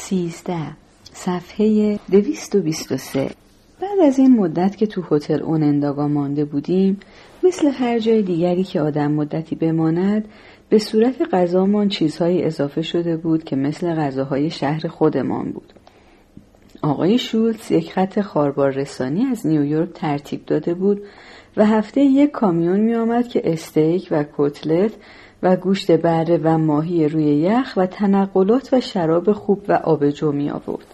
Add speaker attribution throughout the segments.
Speaker 1: سیزده صفحه دویست و بیست و سه. بعد از این مدت که تو هتل اوننداگا مانده بودیم مثل هر جای دیگری که آدم مدتی بماند به صورت غذامان چیزهایی اضافه شده بود که مثل غذاهای شهر خودمان بود. آقای شولتز یک خط خاربار رسانی از نیویورک ترتیب داده بود و هفته یک کامیون می آمد که استیک و کتلت و گوشت بره و ماهی روی یخ و تنقلات و شراب خوب و آبجو می آورد.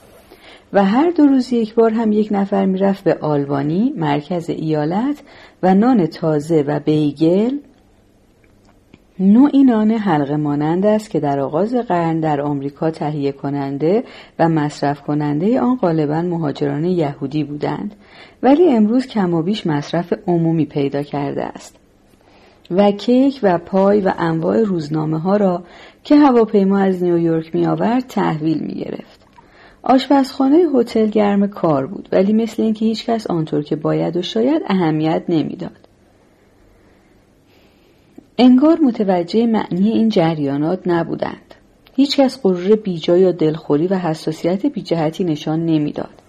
Speaker 1: و هر دو روز یک بار هم یک نفر می‌رفت به آلبانی مرکز ایالت و نان تازه و بیگل. نوعی نان حلقه مانند است که در آغاز قرن در آمریکا تهیه کننده و مصرف کننده آن غالبا مهاجران یهودی بودند. ولی امروز کم و بیش مصرف عمومی پیدا کرده است. و کیک و پای و انواع روزنامه ها را که هواپیما از نیویورک می آورد تحویل می گرفت. آشپزخانه هتل گرم کار بود ولی مثل اینکه هیچکس آنطور که باید و شاید اهمیت نمی‌داد. انگار متوجه معنی این جریانات نبودند. هیچکس غرور بیجا یا دلخوری و حساسیت بیجهتی نشان نمی‌داد.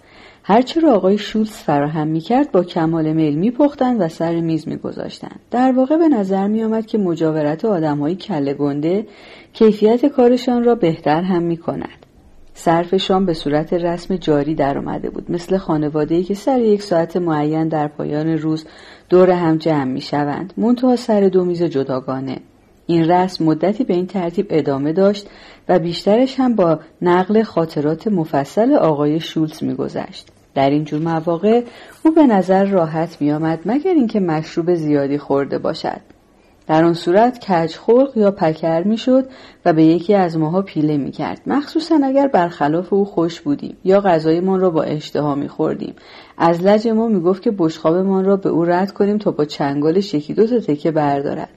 Speaker 1: هرچه را آقای شولز فراهم می‌کرد با کمال میل میپختند و سر میز میگذاشتند در واقع به نظر میآمد که مجاورت آدمهای کله گنده کیفیت کارشان را بهتر هم می‌کند. صرفشان به صورت رسم جاری در آمده بود مثل خانواده که سر یک ساعت معین در پایان روز دور هم جمع می شوند منتها سر دو میز جداگانه. این رسم مدتی به این ترتیب ادامه داشت و بیشترش هم با نقل خاطرات مفصل آقای شولز میگذشت. در این جور مواقع او به نظر راحت میآمد مگر اینکه مشروب زیادی خورده باشد در آن صورت کج خلق یا پکر می‌شد و به یکی از ماها پیله می کرد. مخصوصا اگر برخلاف او خوش بودیم یا غذایمان را با اشتها می خوردیم. از لج ما می گفت که بشخابمان را به او رد کنیم تا با چنگالش یکی دو تا تکه بردارد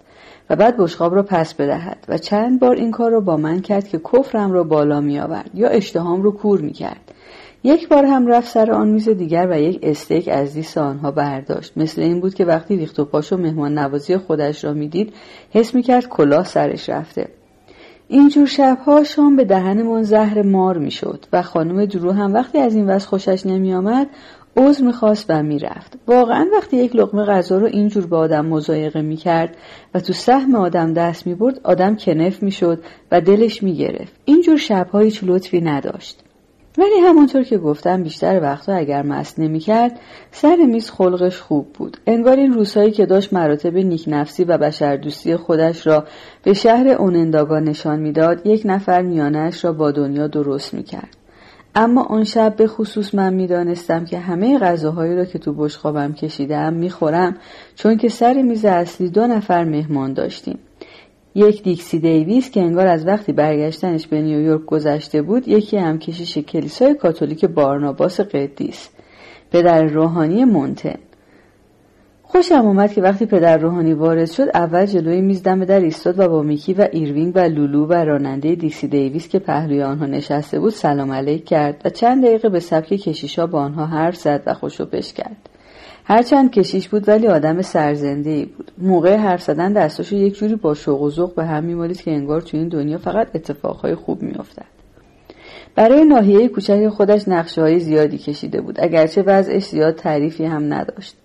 Speaker 1: و بعد بشخاب را پس بدهد و چند بار این کار را با من کرد که کفرم را بالا می آورد یا اشتهام را کور می کرد. یک بار هم رفت سر آن میز دیگر و یک استیک از دیس آنها برداشت. مثل این بود که وقتی ریخت و پاش و مهمان نوازی خودش را می‌دید حس می‌کرد کلاه سرش رفته. اینجور شبها شام به دهنمان زهر مار می‌شد و خانم درو هم وقتی از این وضع خوشش نمیآمد عذر می‌خواست و می‌رفت. واقعا وقتی یک لقمه غذا رو اینجور به آدم مزایقه می‌کرد و تو سهم آدم دست می‌برد آدم کنف می‌شد و دلش می‌گرفت. اینجور شبها هیچ لطفی نداشت. ولی همانطور که گفتم بیشتر وقتا اگر مست نمی‌کرد سر میز خلقش خوب بود. انگار این روزهایی که داشت مراتب نیکنفسی و بشردوستی خودش را به شهر اوننداگا نشان می‌داد یک نفر میانش را با دنیا درست می‌کرد. اما آن شب به خصوص من می‌دانستم که همه غذاهایی را که تو بشخابم کشیدم می‌خورم چون که سر میز اصلی دو نفر مهمان داشتیم. یک دیکسی دیویس که انگار از وقتی برگشتنش به نیویورک گذشته بود یکی هم کشیش کلیسای کاتولیک بارناباس قدیس پدر روحانی مونتن. خوشم اومد که وقتی پدر روحانی وارد شد اول جلوی میز دم در ایستاد و با میکی و ایروینگ و لولو و راننده دیکسی دیویس که پهلوی آنها نشسته بود سلام علیک کرد و چند دقیقه به سبک کشیشا با آنها حرف زد و خوشو بش کرد. هرچند کشیش بود ولی آدم سرزنده ای بود. موقع حرف زدن دستاشو یک جوری با شوق و ذوق به هم میمالید که انگار تو این دنیا فقط اتفاقهای خوب میافتد. برای ناحیه کوچک خودش نقشه های زیادی کشیده بود. اگرچه وضعش زیاد تعریفی هم نداشت.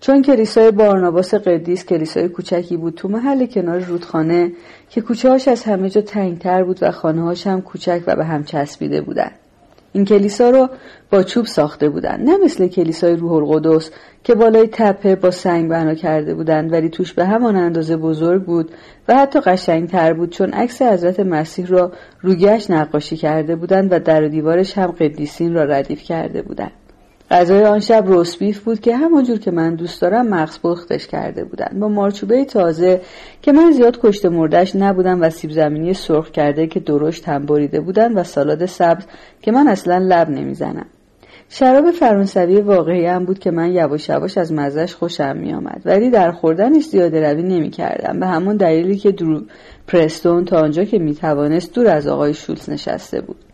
Speaker 1: چون کلیسای بارناباس قدیس کلیسای کوچکی بود تو محل کنار رودخانه که کوچه هاش از همه جا تنگتر بود و خانه هم کوچک و به هم چسبیده بودند. این کلیسا رو با چوب ساخته بودند نه مثل کلیسای روح القدس که بالای تپه با سنگ بنا کرده بودند ولی توش به همان اندازه بزرگ بود و حتی قشنگتر بود چون عکس حضرت مسیح را روگشت نقاشی کرده بودند و در و دیوارش هم قدیسین را ردیف کرده بودند غذای آن شب روسبیف بود که همانجور که من دوست دارم مغز پختش کرده بودند. با مارچوبه تازه که من زیاد کشته مردش نبودم و سیب زمینی سرخ کرده که درشت هم بریده بودند و سالاد سبز که من اصلا لب نمی‌زنم. شراب فرانسوی واقعی هم بود که من یواش یواش از مزش خوشم می آمد ولی در خوردنش زیاده روی نمی کردم به همون دلیلی که درو پرستون تا آنجا که می توانست دور از آقای شولز نشسته بود.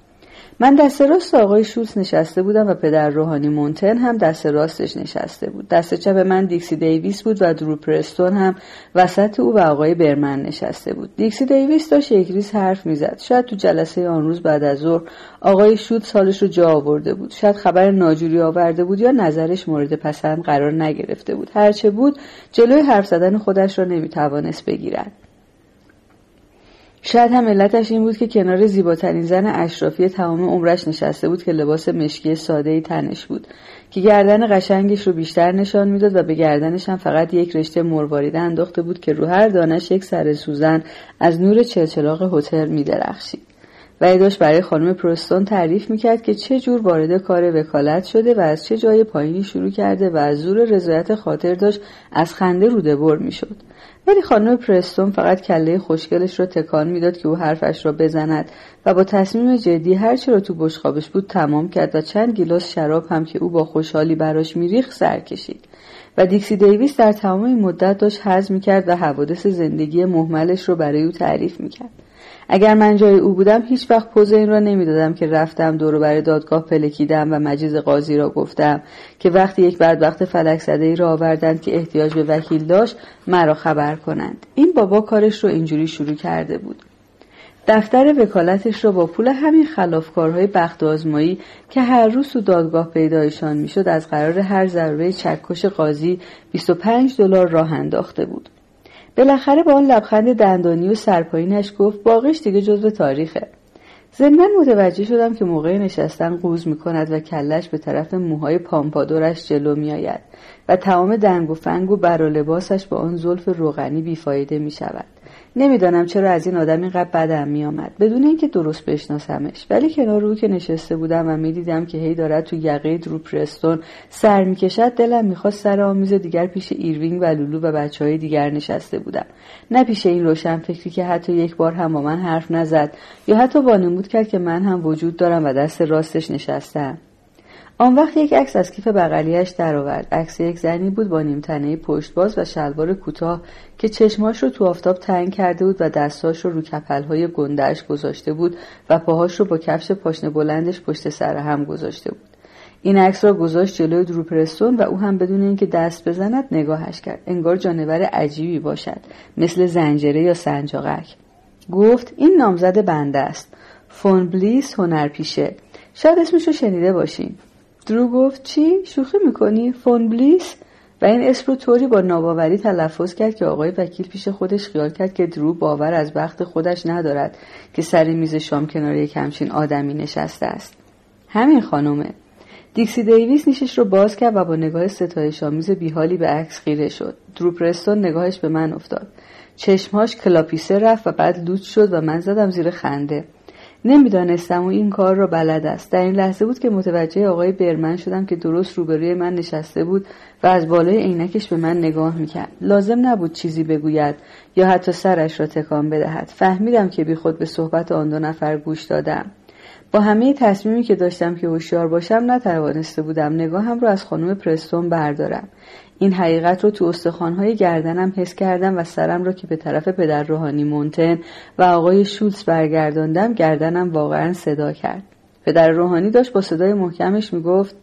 Speaker 1: من دست راست آقای شولز نشسته بودم و پدر روحانی مونتن هم دست راستش نشسته بود. دست چپ من دیکسی دیویس بود و درو پرستون هم وسط او و آقای برمن نشسته بود. دیکسی دیویس داشت یک ریز حرف می‌زد. شاید تو جلسه آن روز بعد از ظهر آقای شود سالش رو جا آورده بود. شاید خبر ناجوری آورده بود یا نظرش مورد پسند قرار نگرفته بود. هرچه بود جلوی حرف زدن خودش را نمی‌توانست بگیرد. شاید هم علتش این بود که کنار زیباترین زن اشرافی تمام عمرش نشسته بود که لباس مشکی ساده ای تنش بود که گردن قشنگش رو بیشتر نشان می‌داد و به گردنش هم فقط یک رشته مرواریده انداخته بود که رو هر دانش یک سر سوزن از نور چلچلاق هتل میدرخشید. و داشت برای خانم پروستون تعریف می‌کرد که چه جور وارد کار وکالت شده و از چه جای پایینی شروع کرده و از زور رضایت خاطر داشت از خنده روده بر می‌شد. ولی خانم پرستون فقط کله خوشگلش را تکان می‌داد که او حرفش را بزند و با تصمیم جدی هرچه را تو بشخابش بود تمام کرد و چند گیلاس شراب هم که او با خوشحالی براش میریخ سر کشید. و دیکسی دیویس در تمام مدت داشت حز می‌کرد و حوادث زندگی محملش رو برای او تعریف می‌کرد. اگر من جای او بودم هیچ وقت پوز این را نمی‌دادم که رفتم دور برای دادگاه پلکیدم و مجیز قاضی را گفتم که وقتی یک بدبخت فلک زده ای را آوردند که احتیاج به وکیل داشت مرا خبر کنند. این بابا کارش رو اینجوری شروع کرده بود. دفتر وکالتش را با پول همین خلافکارهای بخت آزمایی که هر روز تو دادگاه پیدایشان می‌شد از قرار هر ضربه چکش قاضی 25 دلار راه انداخته بود. بالاخره با آن لبخند دندانی و سرپایینش گفت باقیش دیگه جزو تاریخه ضمنا متوجه شدم که موقع نشستن قوز می کند و کلش به طرف موهای پامپادورش جلو می آید و تمام دنگ و فنگ و بر لباسش با آن زلف روغنی بیفایده می شود. نمی‌دانم چرا از این آدم اینقدر بدم میآمد. بدون اینکه درست بشناسمش. ولی کنار او که نشسته بودم و می‌دیدم که هی دارد تو یقه درو پرستون سر می‌کشد دلم می‌خواست سر آن میز دیگر پیش ایروینگ و لولو و بچه های دیگر نشسته بودم. نه پیش این روشن فکری که حتی یک بار هم با من حرف نزد یا حتی وانمود کرد که من هم وجود دارم و دست راستش نشستم. آن وقت یک عکس از کیف بغلیش درآورد. عکس یک زنی بود با نیمتنه پشت باز و شلوار کوتاه که چشماش رو تو آفتاب تنگ کرده بود و دستاش رو رو کپلهای گندهش گذاشته بود و پاهاش رو با کفش پاشنه بلندش پشت سر هم گذاشته بود. این عکس را گذاشت جلوی دروپرستون و او هم بدون اینکه دست بزند نگاهش کرد. انگار جانور عجیبی باشد مثل زنجره یا سنجاقک. گفت این نامزد بنده است. فون بلیس هنرپیشه. شاید اسمش رو شنیده باشین. درو گفت چی؟ شوخی می‌کنی؟ فون بلیس؟ و این اسم رو طوری با ناباوری تلفظ کرد که آقای وکیل پیش خودش خیال کرد که درو باور از بخت خودش ندارد که سر میز شام کنار یک همچین آدمی نشسته است همین خانومه دیکسی دیویس نیشش رو باز کرد و با نگاه ستایش آمیز بیحالی به عکس خیره شد درو پرستون نگاهش به من افتاد چشمهاش کلاپیسه رفت و بعد لوت شد و من زدم زیر خنده نمی‌دانستم او این کار را بلد است. در این لحظه بود که متوجه آقای برمن شدم که درست روبروی من نشسته بود و از بالای عینکش به من نگاه می‌کرد. لازم نبود چیزی بگوید یا حتی سرش را تکان بدهد. فهمیدم که بیخود به صحبت آن دو نفر گوش دادم. با همه تصمیمی که داشتم که هوشیار باشم نتوانسته بودم نگاهم را از خانم پرستون بردارم. این حقیقت رو تو استخوانهای گردنم حس کردم و سرم را که به طرف پدر روحانی مونتن و آقای شولز برگرداندم گردنم واقعا صدا کرد. پدر روحانی داشت با صدای محکمش می‌گفت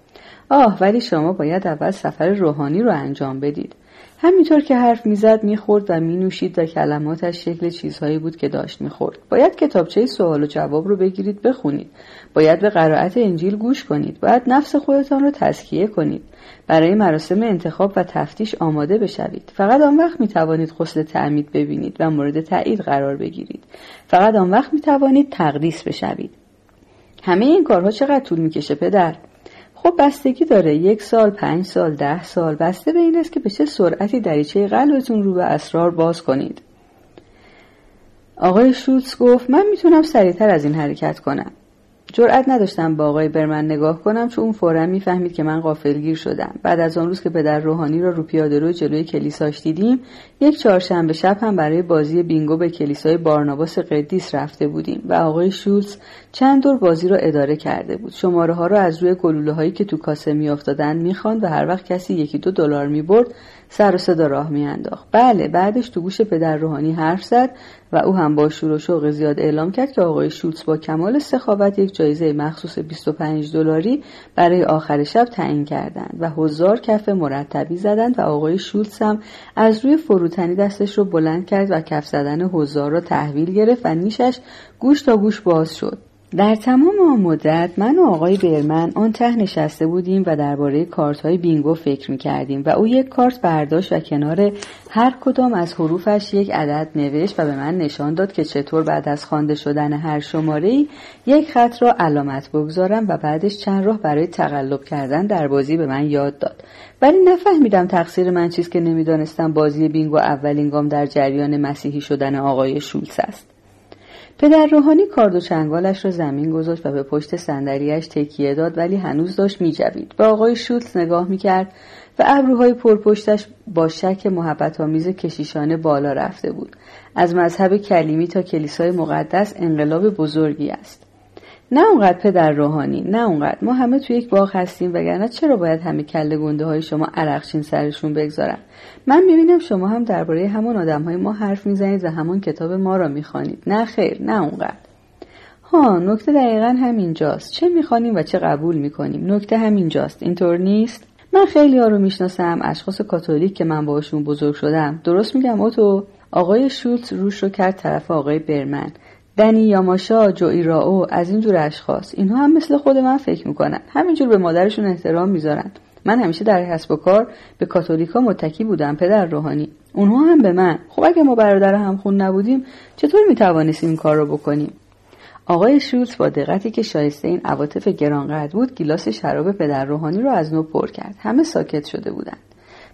Speaker 1: آه ولی شما باید اول سفر روحانی رو انجام بدید. همینطور که حرف می‌زد می‌خورد و مینوشید و کلماتش شکل چیزهایی بود که داشت می‌خورد. باید کتابچه سوال و جواب رو بگیرید بخونید. باید به قرائت انجیل گوش کنید. باید نفس خودتان رو تسکیه کنید. برای مراسم انتخاب و تفتیش آماده بشوید. فقط آن وقت می توانید تعمید ببینید و مورد تایید قرار بگیرید. فقط آن وقت می توانید تقدیس بشوید. همه این کارها چقدر طول می‌کشه پدر؟ خب بستگی داره. یک سال پنج سال ده سال. بسته به این است که به چه سرعتی دریچه قلبتون رو به اسرار باز کنید. آقای شولتز گفت من می‌تونم سریعتر از این حرکت کنم. جرأت نداشتم با آقای برمن نگاه کنم چون اون فورا می‌فهمید که من غافلگیر شدم. بعد از آن روز که پدر روحانی را رو پیاده رو جلوی کلیساش دیدیم یک چهارشنبه شب هم برای بازی بینگو به کلیسای بارناباس قدیس رفته بودیم و آقای شولز چند دور بازی را اداره کرده بود. شماره ها را از روی گلوله هایی که تو کاسه میافتادند می‌خواند و هر وقت کسی یکی دو دلار می‌برد سر و صدا راه میانداخت. بله بعدش تو گوش پدر روحانی حرف زد و او هم با شور و شوق زیاد اعلام کرد که آقای شولتز با کمال سخاوت یک جایزه مخصوص 25 دلاری برای آخر شب تعیین کردند و هزار کف مرتبی زدند و آقای شولتز هم از روی فروتنی دستش رو بلند کرد و کف زدن هزار را تحویل گرفت و نیشش گوش تا گوش باز شد. در تمام آن مدت من و آقای برمن آن ته نشسته بودیم و درباره کارت های بینگو فکر می کردیم و او یک کارت برداشت و کنار هر کدام از حروفش یک عدد نوشت و به من نشان داد که چطور بعد از خوانده شدن هر شماره یک خط را علامت بگذارم و بعدش چند راه برای تقلب کردن در بازی به من یاد داد. ولی نفهمیدم تقصیر من چیست که نمی‌دانستم بازی بینگو اولین گام در جریان مسیحی شدن آقای شولس است. پدر روحانی کارد و چنگالش را زمین گذاشت و به پشت صندلیاش تکیه داد ولی هنوز داشت میجوید. به آقای شولتز نگاه می‌کرد و ابروهای پرپشتش با شک محبت آمیز کشیشانه بالا رفته بود. از مذهب کلیمی تا کلیسای مقدس انقلاب بزرگی است. نه اونقدر پدر روحانی نه اونقدر. ما همه تو یک باغ هستیم وگرنه چرا باید همه کله گنده های شما عرقچین سرشون بگذارن؟ من می‌بینم شما هم درباره همان آدم های ما حرف می‌زنید و همان کتاب ما را می‌خوانید. نه خیر نه اونقدر. ها نکته دقیقا همینجاست. چه می‌خوانیم و چه قبول می‌کنیم؟ نکته همینجاست. اینطور نیست؟ من خیلی ها رو می‌شناسم. اشخاص کاتولیک که من باشون بزرگ شدم. درست میگم اوتو آقای شولت روش رو کرد طرف آقای برمن. دنی یاماشا جوئی راو از این جور اشخاص اینها هم مثل خود من فکر می‌کنن. همینجور به مادرشون احترام می‌ذارن. من همیشه در حسب و کار به کاتولیکا متکی بودم پدر روحانی. اونها هم به من. خب اگه ما برادر هم خون نبودیم چطور می‌توانستیم این کار رو بکنیم؟ آقای شولز با دقتی که شایسته این عواطف گرانقدر بود گیلاس شراب پدر روحانی رو از نو پر کرد. همه ساکت شده بودند.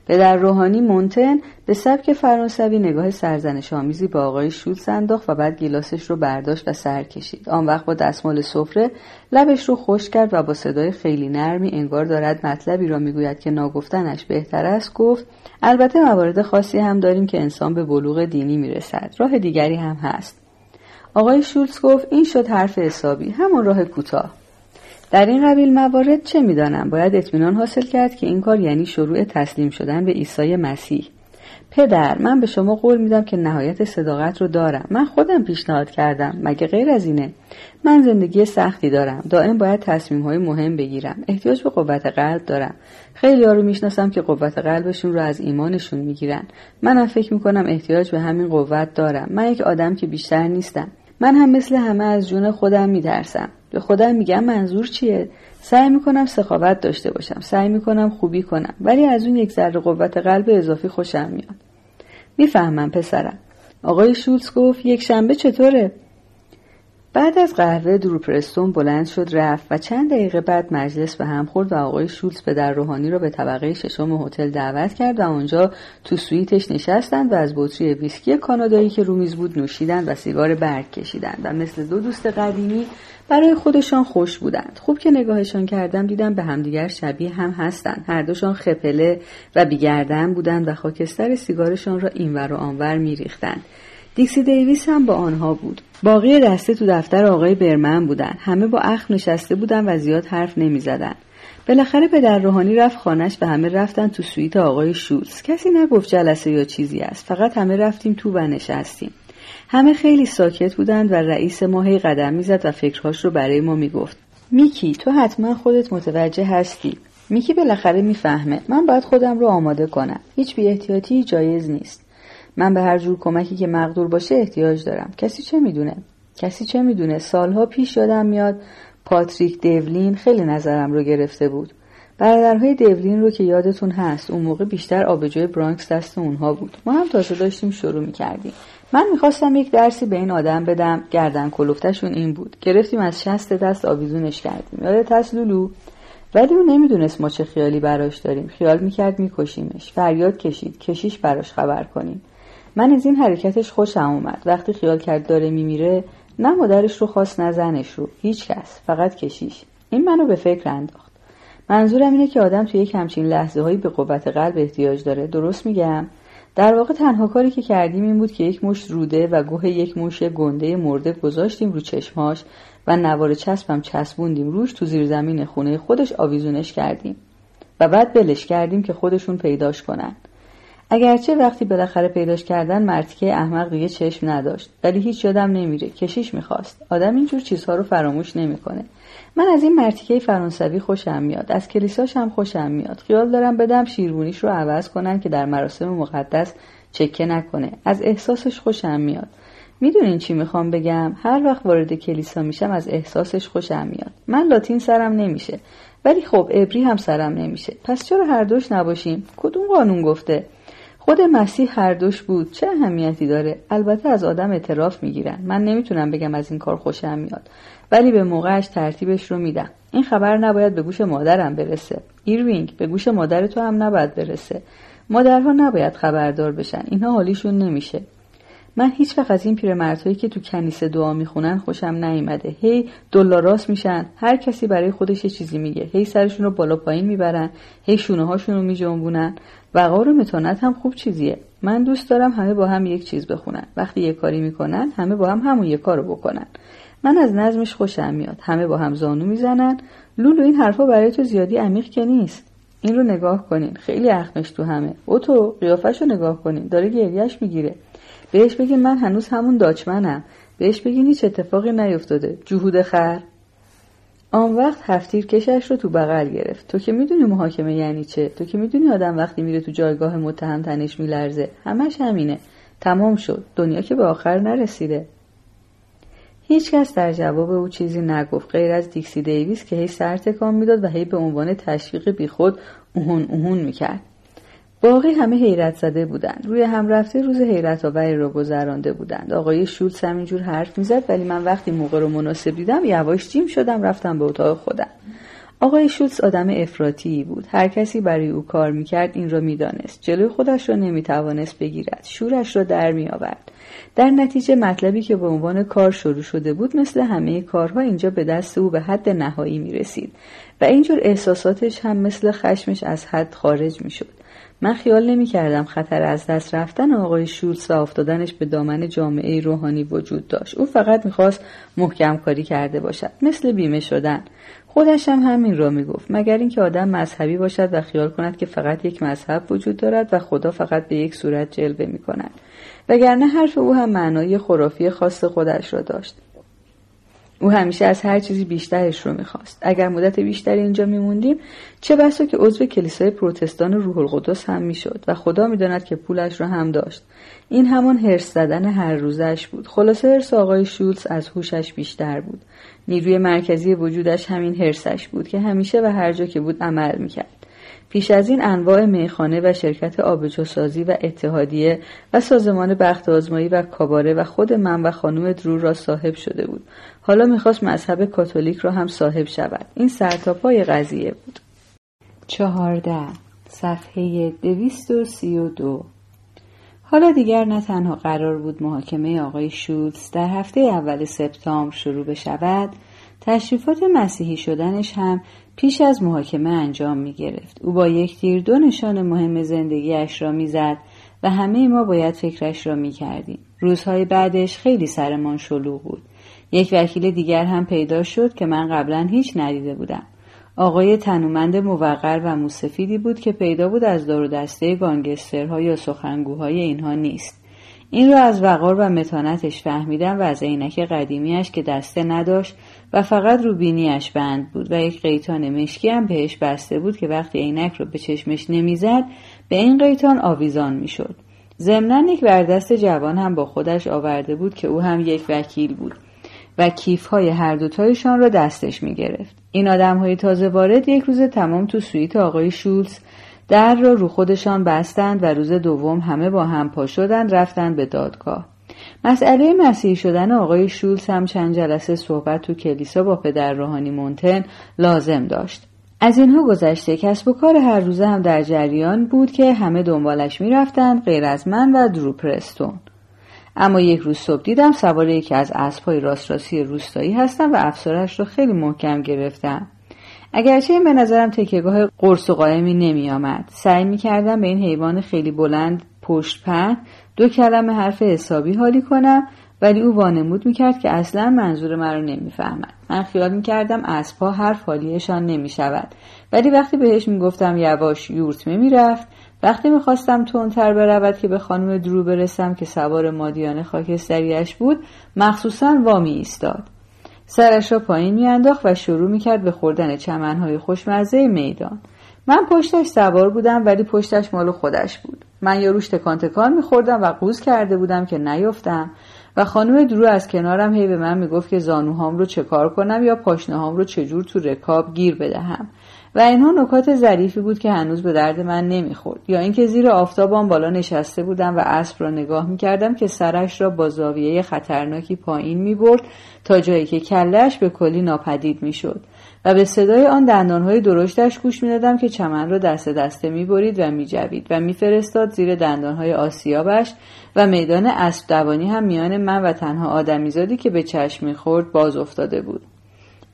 Speaker 1: پدر روحانی مونتن به سبک فرانسوی نگاه سرزنش آمیزی به آقای شولز انداخت و بعد گیلاسش رو برداشت و سر کشید. آن وقت با دستمال سفره لبش رو خوش کرد و با صدای خیلی نرمی انگار دارد مطلبی را می‌گوید که ناگفتنش بهتر است گفت البته موارد خاصی هم داریم که انسان به بلوغ دینی می‌رسد. راه دیگری هم هست. آقای شولز گفت این شد حرف حسابی. همون راه کوتاه. در این قبیل موارد چه می‌دانم؟ باید اطمینان حاصل کرد که این کار یعنی شروع تسلیم شدن به عیسی مسیح. پدر من به شما قول میدم که نهایت صداقت رو دارم. من خودم پیشنهاد کردم مگه غیر از اینه؟ من زندگی سختی دارم. دائم باید تصمیم های مهم بگیرم. احتیاج به قوت قلب دارم. خیلی ها رو می‌شناسم که قوت قلبشون رو از ایمانشون می‌گیرن. منم فکر می‌کنم احتیاج به همین قوت دارم. من یک آدم که بیشتر نیستم. من هم مثل همه از جون خودم میترسم. به خودم میگم منظور چیه؟ سعی می‌کنم سخاوت داشته باشم. سعی می‌کنم خوبی کنم. ولی از اون یک ذره قوت قلب اضافی خوشم میاد. می‌فهمم پسرم. آقای شولز گفت یک شنبه چطوره؟ بعد از قهوه دروپرستون بلند شد رفت و چند دقیقه بعد مجلس به هم خورد و آقای شولز در روحانی را به طبقه ششم هتل دعوت کرد و آنجا تو سویتش نشستند و از بطری ویسکی کانادایی که رومیز بود نوشیدند و سیگار برگ کشیدند و مثل دو دوست قدیمی برای خودشان خوش بودند. خوب که نگاهشان کردم دیدم به همدیگر شبیه هم هستند. هر دوشان خپله و بیگردن بودند و خاکستر سیگارشان را اینور و آنور میریختند. دیکسی دیویس هم با آنها بود. باقی دسته تو دفتر آقای برمن بودن. همه با اخ نشسته بودن و زیاد حرف نمی‌زدن. بالاخره پدر روحانی رفت خانش به همه رفتن تو سویت آقای شولز. کسی نگفت جلسه یا چیزی است. فقط همه رفتیم تو و نشستیم. همه خیلی ساکت بودند و رئیس ما هی قدم می‌زد و فکرهاش رو برای ما می‌گفت. میکی تو حتما خودت متوجه هستی. میکی بالاخره می‌فهمه. من باید خودم رو آماده کنم. هیچ بی احتیاطی جایز نیست. من به هر جور کمکی که مقدور باشه احتیاج دارم. کسی چه می‌دونه؟ کسی چه می‌دونه؟ سالها پیش یادم میاد پاتریک دیولین خیلی نظرم رو گرفته بود. برادرهای دیولین رو که یادتون هست اون موقع بیشتر آبجوی برانکس دست اونها بود. ما هم تازه داشتیم شروع می‌کردیم. من می‌خواستم یک درسی به این آدم بدم گردن کلفتشون این بود. گرفتیم از شست دست آویزونش کردیم. یادت هست لولو؟ ولی او نمی‌دونست ما چه خیالی براش داریم. خیال می‌کرد میکشیمش. فریاد کشید. کشیش براش خبر کنیم. من از این حرکتش خوشم اومد. وقتی خیال کرد داره میمیره نه مادرش رو خواست نه زنش رو. هیچ کس فقط کشیش. این منو به فکر انداخت. منظورم اینه که آدم توی یک همچین لحظه هایی به قوت قلب احتیاج داره. درست میگم؟ در واقع تنها کاری که کردیم این بود که یک مشت روده و گوه یک موش گنده مرده گذاشتیم رو چشماش و نوار چسبم چسبوندیم روش تو زیر زمین خونه. خودش آویزونش کردیم. و بعد بلش کردیم که خودشون پیداش کنن. اگرچه وقتی بالاخره پیداش کردن مرتیکه احمق دیگه چشم نداشت ولی هیچ یادم نمیره کشیش می‌خواست. آدم اینجور چیزها رو فراموش نمی‌کنه. من از این مرتیکه فرانسوی خوشم میاد از کلیساش هم خوشم میاد. خیال دارم بدم شیرونیش رو عوض کنن که در مراسم مقدس چکه نکنه. از احساسش خوشم میاد. می‌دونین چی می‌خوام بگم؟ هر وقت وارد کلیسا میشم از احساسش خوشم میاد. من لاتین سرم نمیشه. ولی خب عبری هم سرم نمیشه. پس چرا هر دوش نباشیم؟ کدوم قانون گفته؟ خود مسیح هر دوش بود. چه اهمیتی داره؟ البته از آدم اعتراف می‌گیرن. من نمی‌تونم بگم از این کار خوشم میاد. ولی به موقعش ترتیبش رو میدم. این خبر نباید به گوش مادرم برسه. ایروینگ به گوش مادر تو هم نباید برسه. مادرها نباید خبردار بشن. اینها حالیشون نمیشه. من هیچ وقت از این پیرمردهایی که تو کنیسه دعا می‌خونن خوشم نیومده. هی دلاراست میشن. هر کسی برای خودش یه چیزی میگه. هی سرشون رو بالا پایین می‌برن. هی شونه هاشون رو میجنبونن. وقار و متانت هم خوب چیزیه. من دوست دارم همه با هم یک چیز بخونن. وقتی یه کاری می‌کنن همه با هم همون یه کارو بکنن. من از نظمش خوشم میاد. همه با هم زانو می‌زنن. لولو این حرفا برای تو زیادی عمیق که نیست. این رو نگاه کنین. خیلی اخمش تو همه. او تو قیافش رو نگاه کنین. داره گریهش می‌گیره. بهش بگین من هنوز همون داچمنم. بهش بگین هیچ اتفاقی نیفتاده. جهود خر. آن وقت هفتیر کشش رو تو بغل گرفت. تو که می‌دونی محاکمه یعنی چه؟ تو که می‌دونی آدم وقتی میره تو جایگاه متهم تنش میلرزه. همش همینه. تمام شد. دنیا که به آخر نرسیده. هیچکس در جواب او چیزی نگفت. غیر از دیکسی دیویس که هی سر تکان می‌داد و هی به عنوان تشویق بیخود اوهون اوهون می‌کرد. باقی همه حیرت زده بودند. روی هم رفته روز حیرت آوری را گذرانده بودند. آقای شولز همینجور حرف می‌زد ولی من وقتی موقع رو مناسب دیدم یواش جیم شدم رفتم به اتاق خودم. آقای شولز آدم افراطی بود. هر کسی برای او کار می‌کرد این را می‌دانست. جلوی خودش را نمی‌توانست بگیرد. شورش را در میآورد. در نتیجه مطلبی که به عنوان کار شروع شده بود مثل همه کارها اینجا به دست او به حد نهایی می رسید و اینجور احساساتش هم مثل خشمش از حد خارج می شد. من خیال نمی کردم خطر از دست رفتن آقای شولز و افتادنش به دامن جامعه روحانی وجود داشت. او فقط می‌خواست محکم کاری کرده باشد. مثل بیمه شدن. خودش هم همین را می‌گفت مگر اینکه آدم مذهبی باشد و خیال کند که فقط یک مذهب وجود دارد و خدا فقط به یک صورت جلوه می کند. وگرنه حرف او هم معنای خرافی خاص خودش را داشت. او همیشه از هر چیزی بیشترش رو می‌خواست. اگر مدت بیشتری اینجا میموندیم چه بسا که عضو کلیسای پروتستان روح القدس هم می‌شد و خدا می‌داند که پولش رو هم داشت. این همان هرس زدن هر روزش بود. خلاصه هرس آقای شولز از هوشش بیشتر بود. نیروی مرکزی وجودش همین هرسش بود که همیشه و هر جا که بود عمل می‌کرد. پیش از این انواع میخانه و شرکت آبجوسازی و اتحادیه و سازمان بخت آزمایی و کاباره و خود من و خانم درور را صاحب شده بود. حالا می‌خواست مذهب کاتولیک را هم صاحب شود. این سرتاپای قضیه بود. چهارده. صفحه دویست و سی و دو. حالا دیگر نه تنها قرار بود محاکمه آقای شولز در هفته اول سپتامبر شروع بشود تشریفات مسیحی شدنش هم پیش از محاکمه انجام می گرفت. او با یک تیر دو نشان مهم زندگیش را می‌زد و همه ما باید فکرش را می کردیم. روزهای بعدش خیلی سرمان شلوغ بود. یک وکیل دیگر هم پیدا شد که من قبلا هیچ ندیده بودم. آقای تنومند موقر و موسفیدی بود که پیدا بود از دار و دسته گانگسترها یا سخنگوهای اینها نیست. این را از وقار و متانتش فهمیدم و از عینک قدیمیش که دسته نداشت و فقط رو بینیش بند بود و یک قیتان مشکی هم بهش بسته بود که وقتی عینک رو به چشمش نمی‌زد به این قیتان آویزان می‌شد. ضمنا یک بردست جوان هم با خودش آورده بود که او هم یک وکیل بود و کیف های هر دوتایشان را دستش می گرفت. این آدم های تازه وارد یک روز تمام تو سویت آقای شولز در را رو خودشان بستند و روز دوم همه با هم پا شدند رفتند به دادگاه. مسئله مسیحی شدن آقای شولز هم چند جلسه صحبت تو کلیسا با پدر روحانی مونتن لازم داشت. از اینها گذشته کسب و کار هر روزه هم در جریان بود که همه دنبالش می‌رفتند غیر از من و درو پرستون. اما یک روز صبح دیدم سوار یکی از اسبهای راست روستایی هستم و افسرش را خیلی محکم گرفتم. اگرچه این به نظرم تکیگاه قرص و قایمی نمی آمد. سعی می کردم به این حیوان خیلی بلند پشت پهن دو کلمه حرف حسابی حالی کنم ولی او وانمود می‌کرد که اصلا منظور مرا نمی‌فهمد. من خیال می‌کردم اسبها حرف حالیشان نمی‌شود. ولی وقتی بهش می‌گفتم یواش یورتمه می‌رفت وقتی می‌خواستم تندتر برود که به خانم درو برسم که سوار مادیان خاکستریش بود مخصوصا وامی ایستاد. سرش را پایین میانداخت و شروع می‌کرد به خوردن چمنهای خوشمزه میدان. من پشتش سوار بودم ولی پشتش مال خودش بود. من یا روش تکان تکان میخوردم و قوز کرده بودم که نیفتم. و خانم درو از کنارم هی به من می‌گفت که زانوهام رو چه کار کنم یا پاشنهام رو چجور تو رکاب گیر بدهم. و اینها نکات ظریفی بود که هنوز به درد من نمی‌خورد. یا اینکه زیر آفتابان بالا نشسته بودم و اسب را نگاه می‌کردم که سرش را با زاویه خطرناکی پایین می‌برد تا جایی که کلش به کلی ناپدید می‌شد. به صدای آن دندانهای درشتش گوش می‌دادم که چمن را دست دسته می‌برید و میجوید و میفرستاد زیر دندانهای آسیابش و میدان اسب دوانی هم میان من و تنها آدمیزادی که به چشم می‌خورد باز افتاده بود.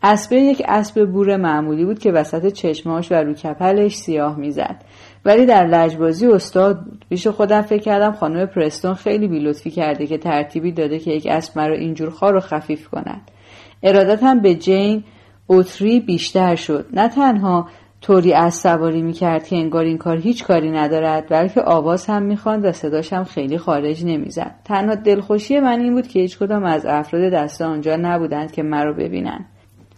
Speaker 1: اسبه یک اسب بور معمولی بود که وسط چشماش و رو کپلش سیاه می‌زد. ولی در لجبازی استاد بود پیش خودم فکر کردم خانم پرستون خیلی بیلطفی کرده که ترتیبی داده که یک اسب مرا اینجور خار و خفیف کند. ارادتم به جین اوتری بیشتر شد. نه تنها طوری از سواری می‌کرد که انگار این کار هیچ کاری ندارد بلکه آواز هم می‌خواند و صداش هم خیلی خارج نمی‌زد. تنها دلخوشی من این بود که هیچ کدام از افراد دست آنجا نبودند که مرا ببینند.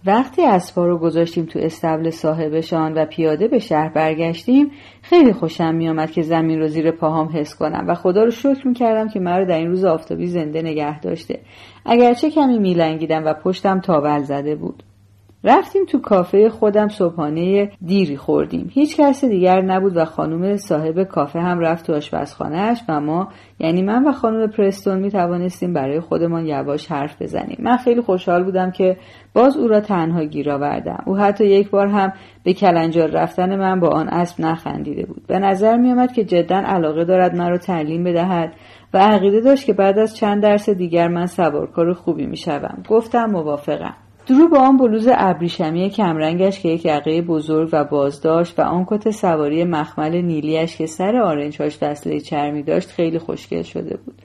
Speaker 1: وقتی اسبا رو گذاشتیم تو استبل صاحبشان و پیاده به شهر برگشتیم خیلی خوشم میآمد که زمین رو زیر پاهام حس کنم و خدا رو شکر می‌کردم که مرا در این روز آفتابی زنده نگه داشته. اگرچه کمی میلنگیدم و پشتم تاول زده بود. رفتیم تو کافه خودم صبحانه دیری خوردیم. هیچ کس دیگر نبود و خانم صاحب کافه هم رفت تو آشپزخانهاش و ما یعنی من و خانم پرستون می توانستیم برای خودمان یواش حرف بزنیم. من خیلی خوشحال بودم که باز او را تنها گیر آوردم. او حتی یک بار هم به کلنجار رفتن من با آن اسب نخندیده بود. به نظر می آمد که جدا علاقه دارد مرا تعلیم بدهد و عقیده داشت که بعد از چند درس دیگر من سوارکار خوبی می شوم. گفتم موافقم. درو با آن بلوز ابریشمی کمرنگش که یک یقه بزرگ و باز داشت و آن کت سواری مخمل نیلیش که سر آرنجهاش دستله چرمی داشت خیلی خوشگل شده بود.